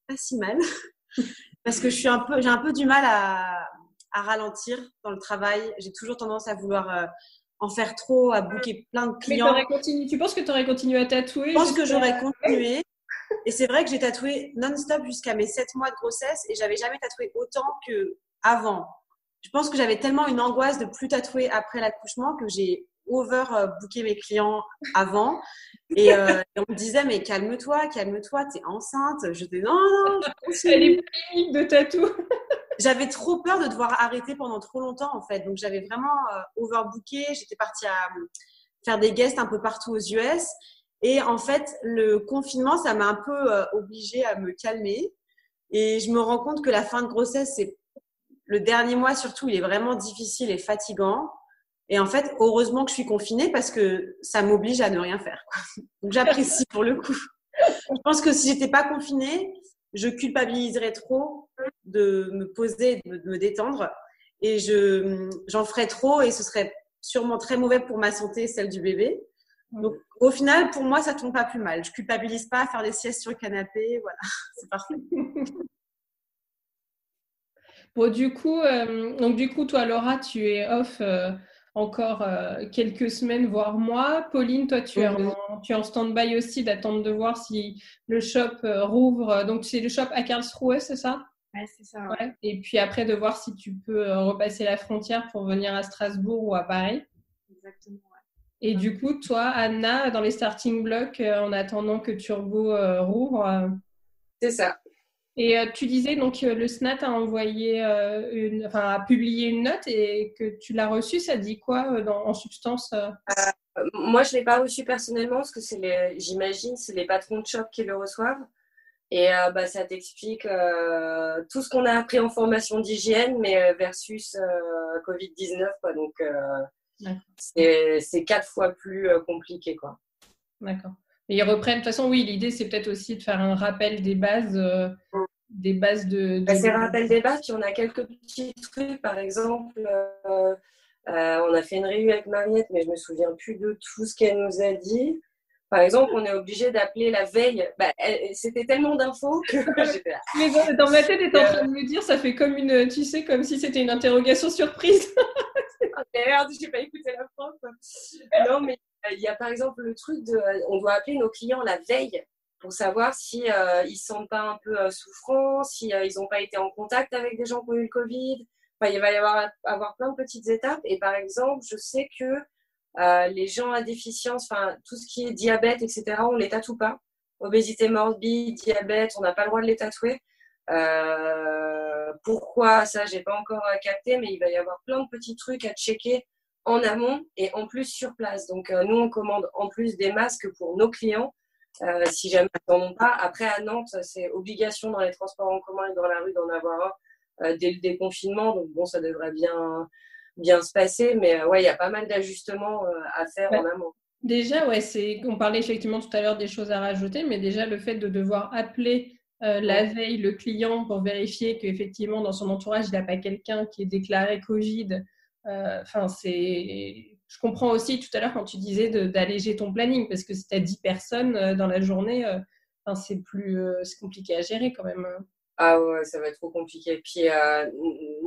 S2: pas si mal parce que je suis un peu, j'ai un peu du mal à, à ralentir dans le travail. J'ai toujours tendance à vouloir euh, en faire trop, à booker plein de clients.
S1: Mais tu penses que tu aurais continué à tatouer
S2: Je pense que j'aurais continué. Et c'est vrai que j'ai tatoué non-stop jusqu'à mes 7 mois de grossesse et j'avais jamais tatoué autant que avant. Je pense que j'avais tellement une angoisse de plus tatouer après l'accouchement que j'ai over euh, mes clients avant. Et, euh, on me disait, mais calme-toi, calme-toi, t'es enceinte. Je dis, non, non,
S1: Elle est clinique de tatou.
S2: J'avais trop peur de devoir arrêter pendant trop longtemps, en fait. Donc, j'avais vraiment euh, overbooké. J'étais partie à faire des guests un peu partout aux US. Et en fait, le confinement, ça m'a un peu obligée à me calmer. Et je me rends compte que la fin de grossesse, c'est le dernier mois surtout, il est vraiment difficile et fatigant. Et en fait, heureusement que je suis confinée parce que ça m'oblige à ne rien faire. Donc j'apprécie pour le coup. Je pense que si j'étais pas confinée, je culpabiliserais trop de me poser, de me détendre, et je j'en ferais trop et ce serait sûrement très mauvais pour ma santé, celle du bébé. Donc au final, pour moi, ça tombe pas plus mal. Je culpabilise pas à faire des siestes sur le canapé, voilà, c'est parfait.
S1: Bon, du coup, donc du coup, toi, Laura, tu es off encore quelques semaines, voire mois. Pauline, toi, tu es en, tu es en stand-by aussi, d'attendre de voir si le shop rouvre. Donc, c'est le shop à Karlsruhe, c'est ça?
S3: Ouais, c'est ça.
S1: Et puis après, de voir si tu peux repasser la frontière pour venir à Strasbourg ou à Paris.
S3: Exactement.
S1: Et du coup, toi, Anna, dans les starting blocks, euh, en attendant que Turbo euh, rouvre. Euh,
S4: c'est ça.
S1: Et tu disais donc le SNAT a envoyé, une, enfin a publié une note et que tu l'as reçue. Ça dit quoi dans, en substance
S4: Moi, je l'ai pas reçu personnellement parce que c'est les, j'imagine, c'est les patrons de shop qui le reçoivent. Et bah, ça t'explique tout ce qu'on a appris en formation d'hygiène, mais versus Covid-19. Quoi. Donc, c'est quatre fois plus euh, compliqué. quoi.
S1: D'accord. Et ils reprennent, de toute façon, oui, l'idée, c'est peut-être aussi de faire un rappel des bases. Euh, des bases de.
S4: Bah, c'est un rappel des bases, puis on a quelques petits trucs, par exemple. Euh, on a fait une réunion avec Mariette, mais je me souviens plus de tout ce qu'elle nous a dit. Par exemple, on est obligé d'appeler la veille. Bah, c'était tellement d'infos que
S1: j'étais Mais dans ma tête, tu en train de me dire, ça fait comme une, tu sais, comme si c'était une interrogation surprise.
S4: merde, j'ai pas écouté la fin. Non, mais il y a par exemple le truc de, on doit appeler nos clients la veille pour savoir si euh, ils sentent pas un peu euh, souffrants, si euh, ils n'ont pas été en contact avec des gens qui ont eu le Covid. Enfin, il va y avoir, avoir plein de petites étapes. Et par exemple, je sais que euh, les gens à déficience, enfin tout ce qui est diabète, etc., on les tatoue pas. Obésité morbide, diabète, on n'a pas le droit de les tatouer. Euh, pourquoi ça, j'ai pas encore capté, mais il va y avoir plein de petits trucs à checker en amont et en plus sur place. Donc nous, on commande en plus des masques pour nos clients. Euh, si jamais ils n'en ont pas. Après, à Nantes, c'est obligation dans les transports en commun et dans la rue d'en avoir un dès le déconfinement. Donc bon, ça devrait bien, bien se passer. Mais ouais, il y a pas mal d'ajustements à faire en amont.
S1: Déjà, ouais, c'est, on parlait effectivement tout à l'heure des choses à rajouter, mais déjà le fait de devoir appeler euh, la veille le client pour vérifier qu'effectivement dans son entourage il n'a pas quelqu'un qui est déclaré Covid. Euh, enfin, c'est. Je comprends aussi tout à l'heure quand tu disais d'alléger ton planning parce que si tu as 10 personnes euh, dans la journée, c'est plus c'est compliqué à gérer quand même. Hein.
S4: Ah ouais, ça va être trop compliqué. Puis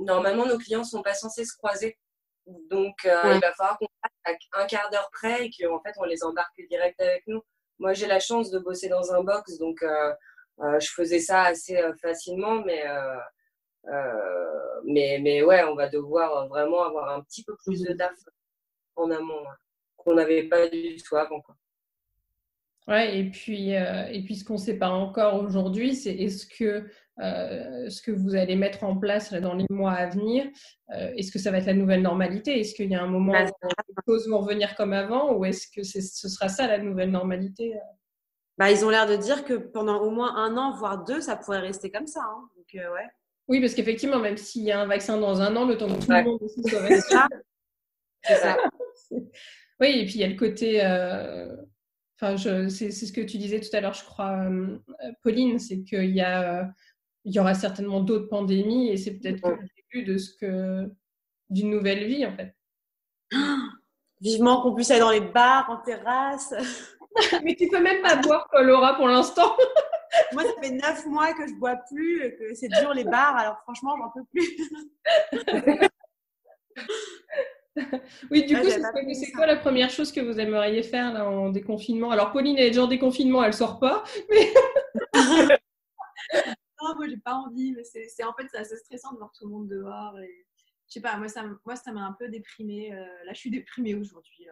S4: normalement, nos clients sont pas censés se croiser. Donc, il va falloir qu'on fasse un quart d'heure près et qu'en fait, on les embarque direct avec nous. Moi, j'ai la chance de bosser dans un box, donc euh, je faisais ça assez euh, facilement, mais, euh, mais, mais ouais, on va devoir vraiment avoir un petit peu plus de DAF en amont, qu'on n'avait pas du tout avant. Quoi.
S1: Ouais, et puis, et puis ce qu'on ne sait pas encore aujourd'hui, c'est est-ce que ce que vous allez mettre en place dans les mois à venir, est-ce que ça va être la nouvelle normalité? Est-ce qu'il y a un moment bah, où les choses vont revenir comme avant ou est-ce que ce sera ça la nouvelle normalité
S2: bah, ils ont l'air de dire que pendant au moins un an, voire deux, ça pourrait rester comme ça. Hein. Donc, euh, ouais.
S1: Oui, parce qu'effectivement, même s'il y a un vaccin dans un an, le temps que tout le monde aussi soit vacciné. C'est ça. oui, et puis il y a le côté. Euh... Enfin, c'est ce que tu disais tout à l'heure, je crois, euh, Pauline, c'est qu'il y a, il y aura certainement d'autres pandémies et c'est peut-être le début de ce que d'une nouvelle vie en fait.
S2: Vivement qu'on puisse aller dans les bars, en terrasse.
S1: Mais tu peux même pas boire, Laura, pour l'instant.
S2: Moi, ça fait neuf mois que je bois plus, et que c'est dur les bars, alors franchement, j'en peux plus.
S1: oui, du coup, c'est quoi la première chose que vous aimeriez faire là, en déconfinement? Alors, Pauline, elle est déjà en déconfinement, elle sort pas, mais.
S3: non, moi, j'ai pas envie, mais c'est en fait, c'est assez stressant de voir tout le monde dehors. Et je sais pas, moi ça, moi, ça m'a un peu déprimée. Euh, là, je suis déprimée aujourd'hui.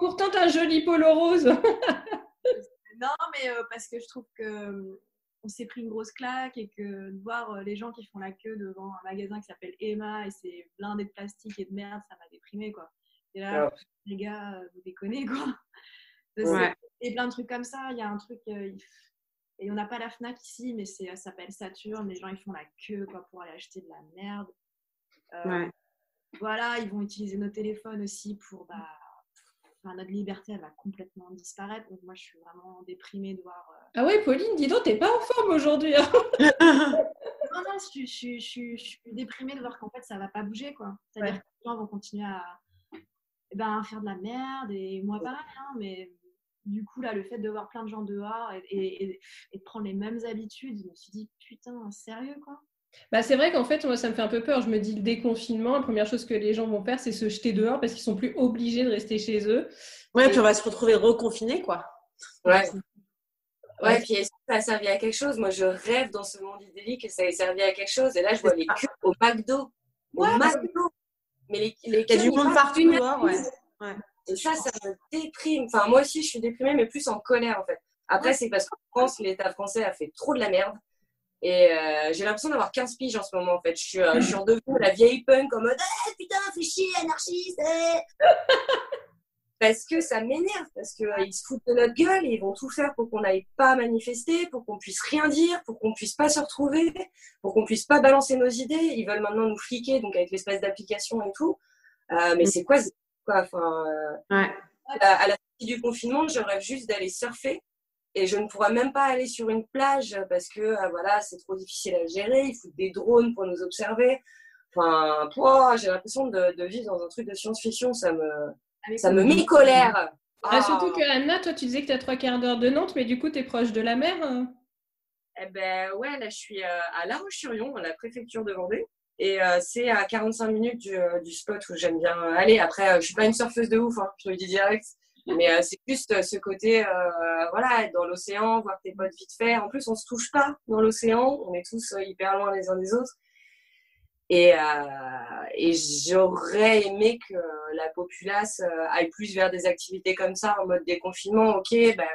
S1: pourtant, tu as un joli polo rose.
S3: non, mais euh, parce que je trouve que euh, on s'est pris une grosse claque et que de voir les gens qui font la queue devant un magasin qui s'appelle Emma et c'est blindé de plastique et de merde, ça m'a déprimée, quoi. Et là, les gars, vous déconnez, quoi. Et plein de trucs comme ça. Il y a un truc. Et on n'a pas la Fnac ici, mais ça s'appelle Saturne. Les gens, ils font la queue quoi, pour aller acheter de la merde. Euh, voilà, ils vont utiliser nos téléphones aussi pour. Bah, notre liberté, elle va complètement disparaître. Donc, moi, je suis vraiment déprimée de voir. Euh,
S1: ah ouais, Pauline, dis donc, t'es pas en forme aujourd'hui. Hein.
S3: non, non, je, je, suis déprimée de voir qu'en fait, ça va pas bouger. quoi. C'est-à-dire que les gens vont continuer à, eh ben, faire de la merde. Et moi, pareil, hein, mais du coup, là, le fait de voir plein de gens dehors et, et, de prendre les mêmes habitudes, je me suis dit, putain, sérieux, quoi.
S1: Bah, c'est vrai qu'en fait, moi, ça me fait un peu peur. Je me dis, le déconfinement, la première chose que les gens vont faire, c'est se jeter dehors parce qu'ils sont plus obligés de rester chez eux.
S2: Ouais, puis on va se retrouver reconfinés, quoi.
S4: Ouais. Ouais, puis est-ce que ça a servi à quelque chose? Moi, je rêve dans ce monde idyllique que ça ait servi à quelque chose. Et là, je vois les queues au McDo. Au McDo. Mais les, les
S2: Il y a du monde partout dehors, ouais. ouais.
S4: Et ça, ça me déprime. Enfin, moi aussi, je suis déprimée, mais plus en colère, en fait. Après, c'est parce qu'en France, l'État français a fait trop de la merde. Et euh, j'ai l'impression d'avoir 15 piges en ce moment, en fait. Je suis, euh, je suis redevenue la vieille punk en mode eh, putain, fais chier, anarchiste eh. Parce que ça m'énerve, parce qu'ils euh, se foutent de notre gueule et ils vont tout faire pour qu'on n'aille pas manifester, pour qu'on puisse rien dire, pour qu'on puisse pas se retrouver, pour qu'on puisse pas balancer nos idées. Ils veulent maintenant nous fliquer, donc avec l'espèce d'application et tout. Euh, mais c'est quoi, quoi enfin,
S2: ouais.
S4: à, à la sortie du confinement, je rêve juste d'aller surfer et je ne pourrais même pas aller sur une plage parce que euh, voilà, c'est trop difficile à gérer. Ils foutent des drones pour nous observer. Enfin, oh, j'ai l'impression de, de, vivre dans un truc de science-fiction. Ça me, ça me met colère.
S1: Ah, surtout que Anna, toi, tu disais que tu as trois quarts d'heure de Nantes, mais du coup, tu es proche de la mer. Hein
S4: eh ben ouais, là, je suis euh, à La Roche-sur-Yon, la préfecture de Vendée. Et euh, c'est à 45 minutes du, du spot où j'aime bien aller. Après, euh, je suis pas une surfeuse de ouf, hein, je te le dis direct. Mais euh, c'est juste ce côté, voilà, être dans l'océan, voir tes potes vite fait. En plus, on se touche pas dans l'océan. On est tous hyper loin les uns des autres. Et, euh, j'aurais aimé que la populace aille plus vers des activités comme ça, en mode déconfinement. Ok, ben,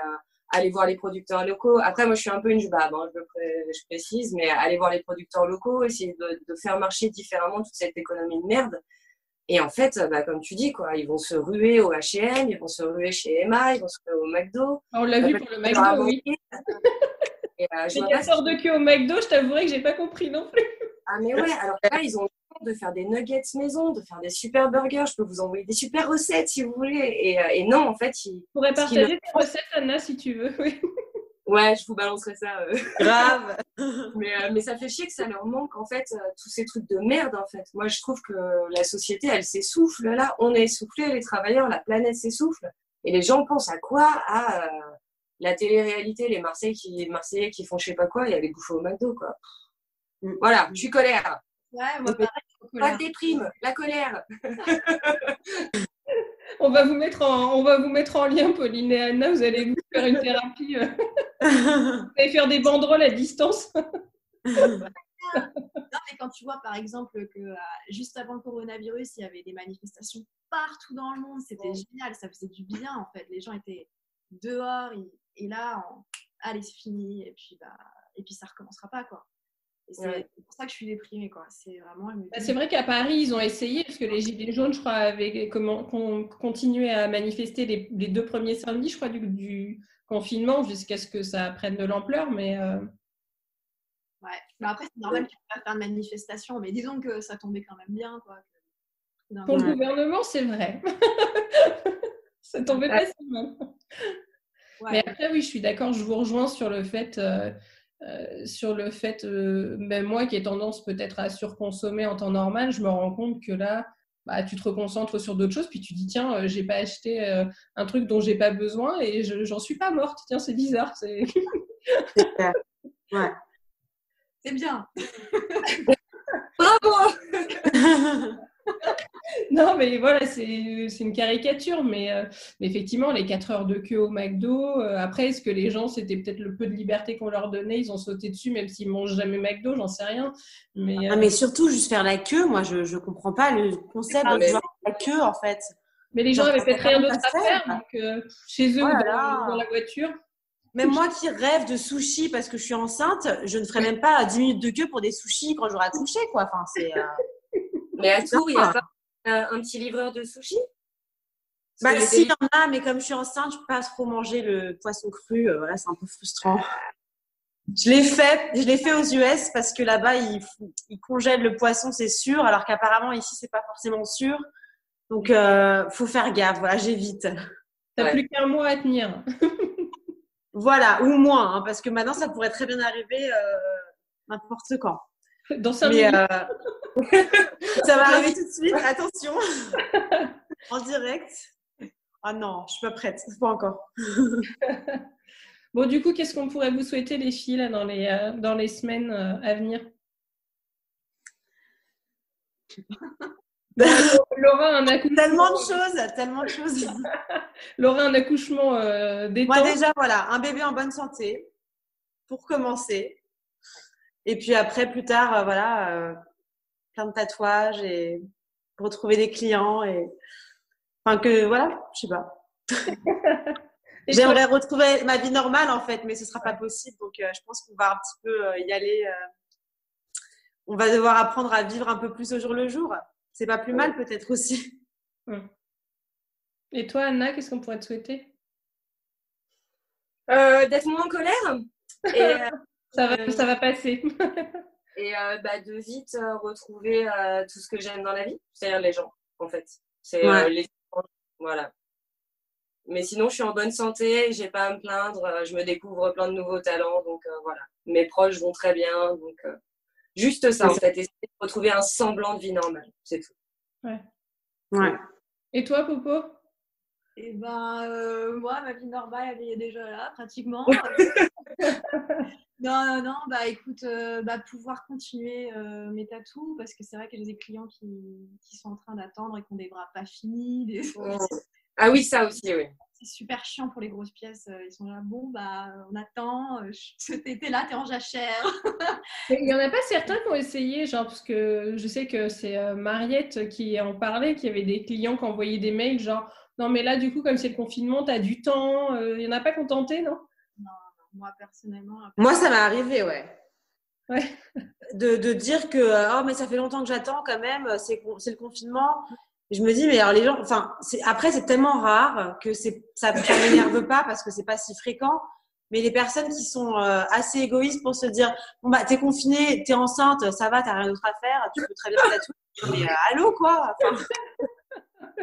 S4: aller voir les producteurs locaux. Après, moi, je suis un peu une jubab, hein, je, précise, mais aller voir les producteurs locaux, essayer de, faire marcher différemment toute cette économie de merde. Et en fait, bah, comme tu dis, quoi, ils vont se ruer au H&M, ils vont se ruer chez Emma, ils vont se ruer au McDo.
S1: On l'a vu pour le McDo, oui. Et, euh, je les casseurs de queue au McDo, je t'avouerais que j'ai pas compris non plus.
S4: Ah mais ouais, alors là, ils ont de faire des nuggets maison, de faire des super burgers. Je peux vous envoyer des super recettes si vous voulez. Et, euh, et non, en fait, ils.
S1: pourrais partager tes recettes, Anna, si tu veux. Oui.
S4: Ouais, je vous balancerai ça. Euh.
S2: Grave.
S4: mais, euh, mais ça fait chier que ça leur manque, en fait, euh, tous ces trucs de merde, en fait. Moi, je trouve que la société, elle s'essouffle là. On est essoufflé, les travailleurs, la planète s'essouffle. Et les gens pensent à quoi? À la télé-réalité, les Marseillais qui, les Marseillais qui font je sais pas quoi et aller bouffer au McDo, quoi. Voilà, je suis colère.
S3: Ouais, moi, pareil,
S4: pas de déprime, la colère.
S1: on, va vous mettre en, on va vous mettre en lien, Pauline et Anna. Vous allez vous faire une thérapie. Euh. vous allez faire des banderoles à distance.
S3: non, mais quand tu vois, par exemple, que euh, juste avant le coronavirus, il y avait des manifestations partout dans le monde, c'était génial, ça faisait du bien en fait. Les gens étaient dehors, et là, on... allez, c'est fini, et puis, bah, et puis ça recommencera pas quoi. C'est ouais. pour ça que je suis déprimée. quoi. C'est vraiment.
S1: Bah, c'est vrai qu'à Paris, ils ont essayé, parce que les Gilets jaunes, je crois, avaient comment, continué à manifester les, les, deux premiers samedis, je crois, du, du confinement, jusqu'à ce que ça prenne de l'ampleur. Mais. Euh...
S3: Ouais, mais après, c'est normal que tu ne pas faire de manifestation, mais disons que ça tombait quand même bien. Quoi.
S1: Pour le gouvernement, c'est vrai. ça tombait pas si mal. Ouais. Mais après, oui, je suis d'accord, je vous rejoins sur le fait. Euh, euh, sur le fait, euh, même moi qui ai tendance peut-être à surconsommer en temps normal, je me rends compte que là, bah, tu te reconcentres sur d'autres choses, puis tu dis tiens, euh, j'ai pas acheté euh, un truc dont j'ai pas besoin et j'en suis pas morte. Tiens, c'est bizarre. C'est
S2: ouais.
S3: bien.
S4: Bravo
S1: non, mais voilà, c'est une caricature, mais, euh, mais, effectivement, les 4 heures de queue au McDo, euh, après, est-ce que les gens, c'était peut-être le peu de liberté qu'on leur donnait, ils ont sauté dessus, même s'ils mangent jamais McDo, j'en sais rien. Mais,
S2: ah, euh... mais surtout, juste faire la queue, moi, je ne comprends pas le concept ah, de faire la queue, en fait.
S1: Mais les gens avaient peut-être rien d'autre à faire, donc euh, chez eux, voilà. dans, dans la voiture.
S2: Même moi qui rêve de sushis parce que je suis enceinte, je ne ferai même pas 10 minutes de queue pour des sushis quand j'aurai accouché, quoi. Enfin, c'est.
S4: Mais à Tours, il n'y a pas un petit livreur de sushi?
S2: Bah, si, il y en a, mais comme je suis enceinte, je peux pas trop manger le poisson cru. Euh, voilà, c'est un peu frustrant. Je l'ai fait, je l'ai fait aux US parce que là-bas, ils, ils, congèlent le poisson, c'est sûr, alors qu'apparemment ici, c'est pas forcément sûr. Donc, euh, faut faire gaffe. Voilà, j'évite.
S1: T'as ouais. plus qu'un mois à tenir.
S2: voilà, ou moins, hein, parce que maintenant, ça pourrait très bien arriver euh, n'importe quand.
S1: Dans 5 minutes.
S2: Ça va arriver tout de suite. Attention. en direct. Ah oh non, je suis pas prête. Pas encore.
S1: bon, du coup, qu'est-ce qu'on pourrait vous souhaiter, les filles, là, dans, les, euh, dans les semaines euh, à venir? Laura, un accouchement.
S2: Tellement de choses, tellement de choses.
S1: Laura, un accouchement euh,
S2: Moi, déjà, voilà, un bébé en bonne santé, pour commencer. Et puis après, plus tard, euh, voilà, plein de tatouages et retrouver des clients et. Enfin, que, voilà, je sais pas. J'aimerais retrouver ma vie normale, en fait, mais ce sera pas possible. Donc, je pense qu'on va un petit peu y aller. on va devoir apprendre à vivre un peu plus au jour le jour. C'est pas plus mal peut-être aussi.
S1: Et toi, Anna, qu'est-ce qu'on pourrait te souhaiter?
S4: Euh, D'être moins en colère.
S1: Et, euh, ça, va, ça va passer.
S4: et euh, bah, de vite retrouver tout ce que j'aime dans la vie, c'est-à-dire les gens, en fait. C'est les voilà. Mais sinon, je suis en bonne santé, j'ai pas à me plaindre, je me découvre plein de nouveaux talents, donc voilà. Mes proches vont très bien, donc Juste ça, en fait, essayer de retrouver un semblant de vie normale, c'est tout.
S1: Ouais. ouais. Et toi, Popo?
S3: Eh ben, euh, moi, ma vie normale, elle est déjà là, pratiquement. non, non, non, bah écoute, euh, bah, pouvoir continuer euh, mes tatous, parce que c'est vrai que j'ai des clients qui, qui sont en train d'attendre et qui ont des bras pas finis. Des...
S4: Ah oui, ça aussi, oui
S3: super chiant pour les grosses pièces. Euh, ils sont là, bon, bah, on attend, t'es là, t'es en jachère.
S1: Il n'y en a pas certains qui ont essayé, genre, parce que je sais que c'est Mariette qui en parlait, qui avait des clients qui envoyaient des mails, genre, non, mais là, du coup, comme c'est le confinement, t'as du temps. Il n'y en a pas qui ont tenté, non?
S3: Non, moi, personnellement.
S2: Moi, ça m'est arrivé, ouais. Ouais. De, de, dire que oh mais ça fait longtemps que j'attends quand même c'est le confinement je me dis, mais alors les gens, enfin, après, c'est tellement rare que c'est, ça ne m'énerve pas parce que c'est pas si fréquent. Mais les personnes qui sont euh, assez égoïstes pour se dire, bon, bah, t'es confiné, t'es enceinte, ça va, t'as rien d'autre à faire, tu peux très bien tout. Mais euh, allô, quoi?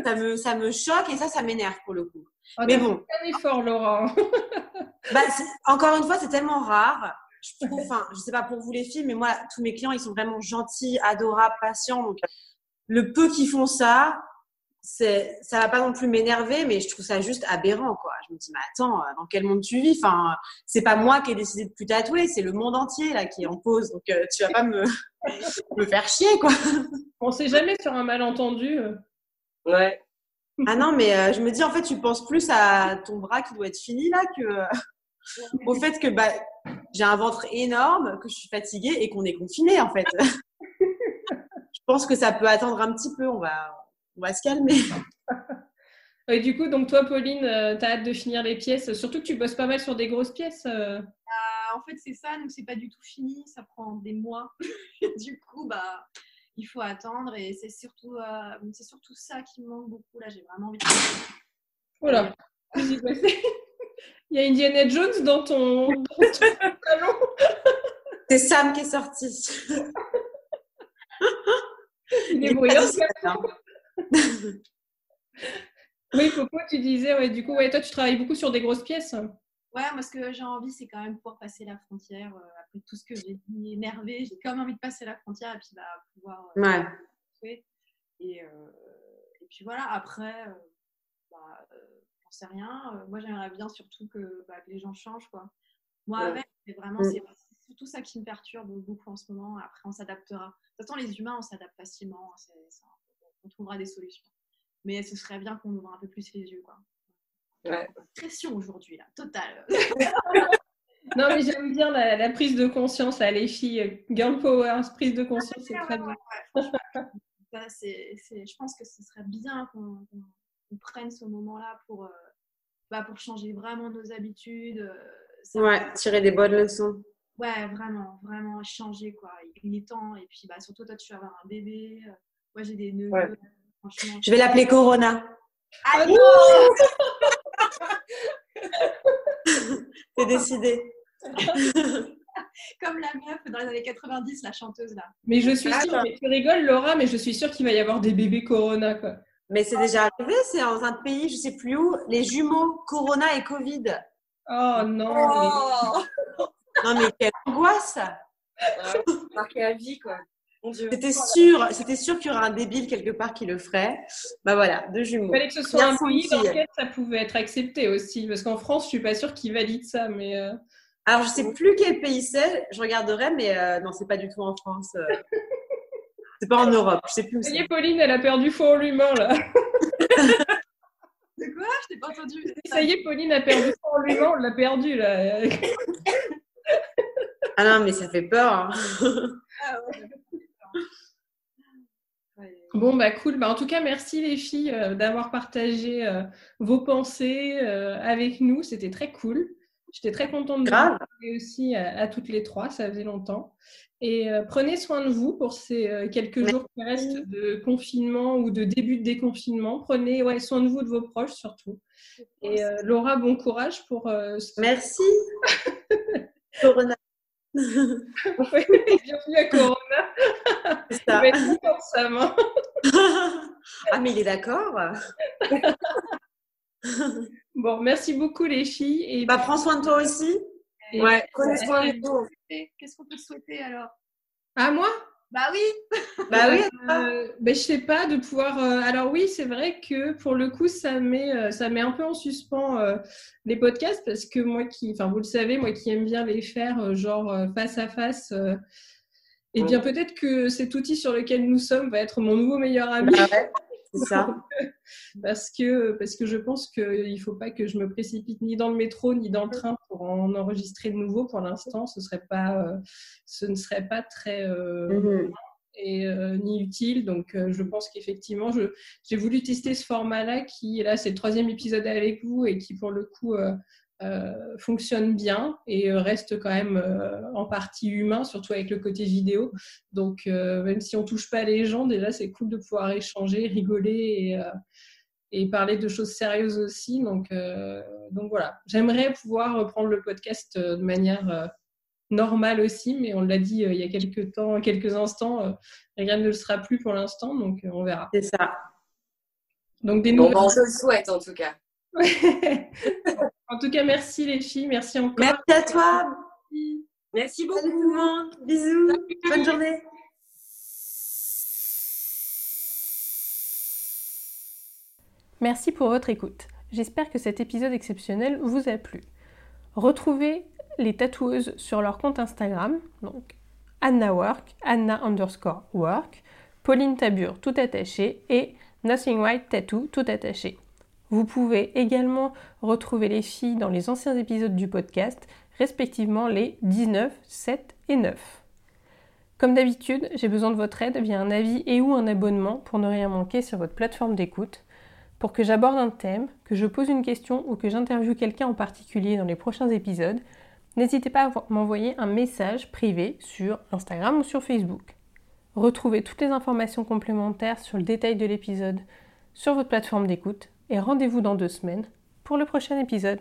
S2: Ça, me, ça me choque et ça, ça m'énerve pour le coup.
S1: Oh, mais bon. un effort, Laurent.
S2: bah, encore une fois, c'est tellement rare. Je trouve, enfin, je sais pas pour vous les filles, mais moi, tous mes clients, ils sont vraiment gentils, adorables, patients. Donc, le peu qui font ça, c'est, ça va pas non plus m'énerver, mais je trouve ça juste aberrant, quoi. Je me dis, mais attends, euh, dans quel monde tu vis? Enfin, c'est pas moi qui ai décidé de plus tatouer, c'est le monde entier là qui est en pause. Donc, euh, tu vas pas me, me faire chier, quoi.
S1: On sait jamais sur un malentendu. Euh.
S4: Ouais.
S2: Ah non, mais je me dis, en fait, tu penses plus à ton bras qui doit être fini là que au fait que bah, j'ai un ventre énorme, que je suis fatiguée et qu'on est confiné, en fait. Je pense que ça peut attendre un petit peu. On va, on va se calmer.
S1: Et du coup, donc toi, Pauline, euh, tu as hâte de finir les pièces. Surtout que tu bosses pas mal sur des grosses pièces. Euh.
S3: Bah, en fait, c'est ça. Donc, c'est pas du tout fini. Ça prend des mois. du coup, bah, il faut attendre. Et c'est surtout, euh, c'est surtout ça qui me manque beaucoup. Là, j'ai vraiment envie de.
S1: Voilà. Il y a Indiana Jones dans ton, dans ton salon.
S2: c'est Sam qui est sorti.
S1: Il est oui, Popo, tu disais, ouais, du coup, ouais, toi, tu travailles beaucoup sur des grosses pièces.
S3: Ouais, moi, ce que j'ai envie, c'est quand même pouvoir passer la frontière. Euh, après tout ce que j'ai dit énervé, j'ai quand même envie de passer la frontière et puis bah, pouvoir.
S2: Euh,
S3: ouais. Et, euh, et, puis voilà, après, bah, j'en sais rien. moi, j'aimerais bien surtout que, bah, que, les gens changent, quoi. Moi, avec, c'est vraiment, mm. c'est surtout ça qui me perturbe beaucoup en ce moment. Après, on s'adaptera. De toute façon, les humains, on s'adapte facilement. on trouvera des solutions. Mais ce serait bien qu'on ouvre un peu plus les yeux. Quoi.
S4: Ouais.
S3: Pression aujourd'hui, là, totale.
S1: non, mais j'aime bien la, prise de conscience, là, les filles. Girl power, prise de conscience, c'est très bien.
S3: je pense que ce serait bien qu'on prenne ce moment-là pour, euh, bah, pour changer vraiment nos habitudes.
S2: Euh, ouais, tirer des bonnes leçons.
S3: Ouais, vraiment, vraiment changer, quoi. Il est temps. Et puis, bah, surtout, toi, tu vas avoir un bébé. Euh, moi, j'ai des neveux.
S2: Franchement, je vais l'appeler Corona.
S3: Ah
S2: C'est décidé.
S3: Comme la meuf dans les années 90, la chanteuse là.
S1: Mais je suis sûre, mais tu rigoles Laura, mais je suis sûre qu'il va y avoir des bébés Corona quoi.
S2: Mais c'est déjà arrivé, c'est dans un pays, je sais plus où, les jumeaux Corona et Covid.
S1: Oh non. Oh
S2: non, mais quelle angoisse
S4: Marqué à vie, quoi.
S2: C'était sûr, c'était sûr qu'il y aurait un débile quelque part qui le ferait. Bah voilà, deux jumeaux.
S1: Il fallait que ce soit un pays dans lequel ça pouvait être accepté aussi, parce qu'en France, je suis pas sûre qu'ils valident ça, mais. Euh.
S2: Alors je sais plus quel pays c'est, je regarderai, mais euh, non, c'est pas du tout en France. Euh. C'est pas en Europe, je sais plus où
S1: Ça y est, Pauline, elle a perdu foi en l'humain, là.
S3: De quoi? Je t'ai pas entendu.
S1: Ça y est, Pauline a perdu foi en l'humain, on l'a perdu, là.
S2: ah non, mais ça fait peur. Hein. Ah
S1: Bon, bah cool. Bah, en tout cas, merci les filles euh, d'avoir partagé euh, vos pensées euh, avec nous. C'était très cool. J'étais très contente de vous parler aussi à, toutes les trois. Ça faisait longtemps. Et prenez soin de vous pour ces quelques jours qui restent de confinement ou de début de déconfinement. Prenez ouais, soin de vous, de vos proches surtout. Et Laura, bon courage pour.
S2: Merci. Corona.
S1: Bienvenue à Corona. C'est ça.
S2: Hein. ah, mais il est d'accord.
S1: bon, merci beaucoup les filles. Et...
S2: Bah, prends soin de toi aussi.
S3: Ouais, prenez soin de vous. Qu'est-ce qu'on peut souhaiter alors?
S1: À moi?
S3: Bah oui.
S2: bah oui.
S1: Euh, bah, je sais pas de pouvoir. Euh, alors oui, c'est vrai que pour le coup, ça met euh, ça met un peu en suspens euh, les podcasts parce que moi qui, enfin vous le savez, moi qui aime bien les faire genre face à face. et eh bien peut-être que cet outil sur lequel nous sommes va être mon nouveau meilleur ami. Bah
S2: c'est ça.
S1: parce que parce que je pense qu'il faut pas que je me précipite ni dans le métro ni dans le train pour en enregistrer de nouveau. Pour l'instant, ce serait pas euh, ce ne serait pas très euh, mm-hmm. et euh, ni utile. Donc, je pense qu'effectivement, j'ai voulu tester ce format-là qui, là, c'est le troisième épisode avec vous et qui, pour le coup, euh, fonctionne bien et euh, reste quand même euh, en partie humain, surtout avec le côté vidéo. Donc, même si on touche pas les gens, déjà, c'est cool de pouvoir échanger, rigoler et, et parler de choses sérieuses aussi. Donc, donc voilà, j'aimerais pouvoir reprendre le podcast de manière normale aussi, mais on l'a dit il y a quelques temps, quelques instants, rien ne le sera plus pour l'instant, donc on verra.
S2: C'est ça.
S4: Donc des nouvelles. Bon, on se le souhaite en tout cas.
S1: En tout cas, merci les filles, merci encore.
S2: Merci à toi.
S4: Merci beaucoup.
S2: Salut tout le monde. Bisous. Bonne journée.
S1: Merci pour votre écoute. J'espère que cet épisode exceptionnel vous a plu. Retrouvez les tatoueuses sur leur compte Instagram, donc Anna Work, Anna underscore Work, Pauline Tabure tout attaché et Nothing White Tattoo tout attaché. Vous pouvez également retrouver les filles dans les anciens épisodes du podcast, respectivement les 19, 7 et 9. Comme d'habitude, j'ai besoin de votre aide via un avis et ou un abonnement pour ne rien manquer sur votre plateforme d'écoute. Pour que j'aborde un thème, que je pose une question ou que j'interviewe quelqu'un en particulier dans les prochains épisodes, n'hésitez pas à m'envoyer un message privé sur Instagram ou sur Facebook. Retrouvez toutes les informations complémentaires sur le détail de l'épisode sur votre plateforme d'écoute et rendez-vous dans deux semaines pour le prochain épisode.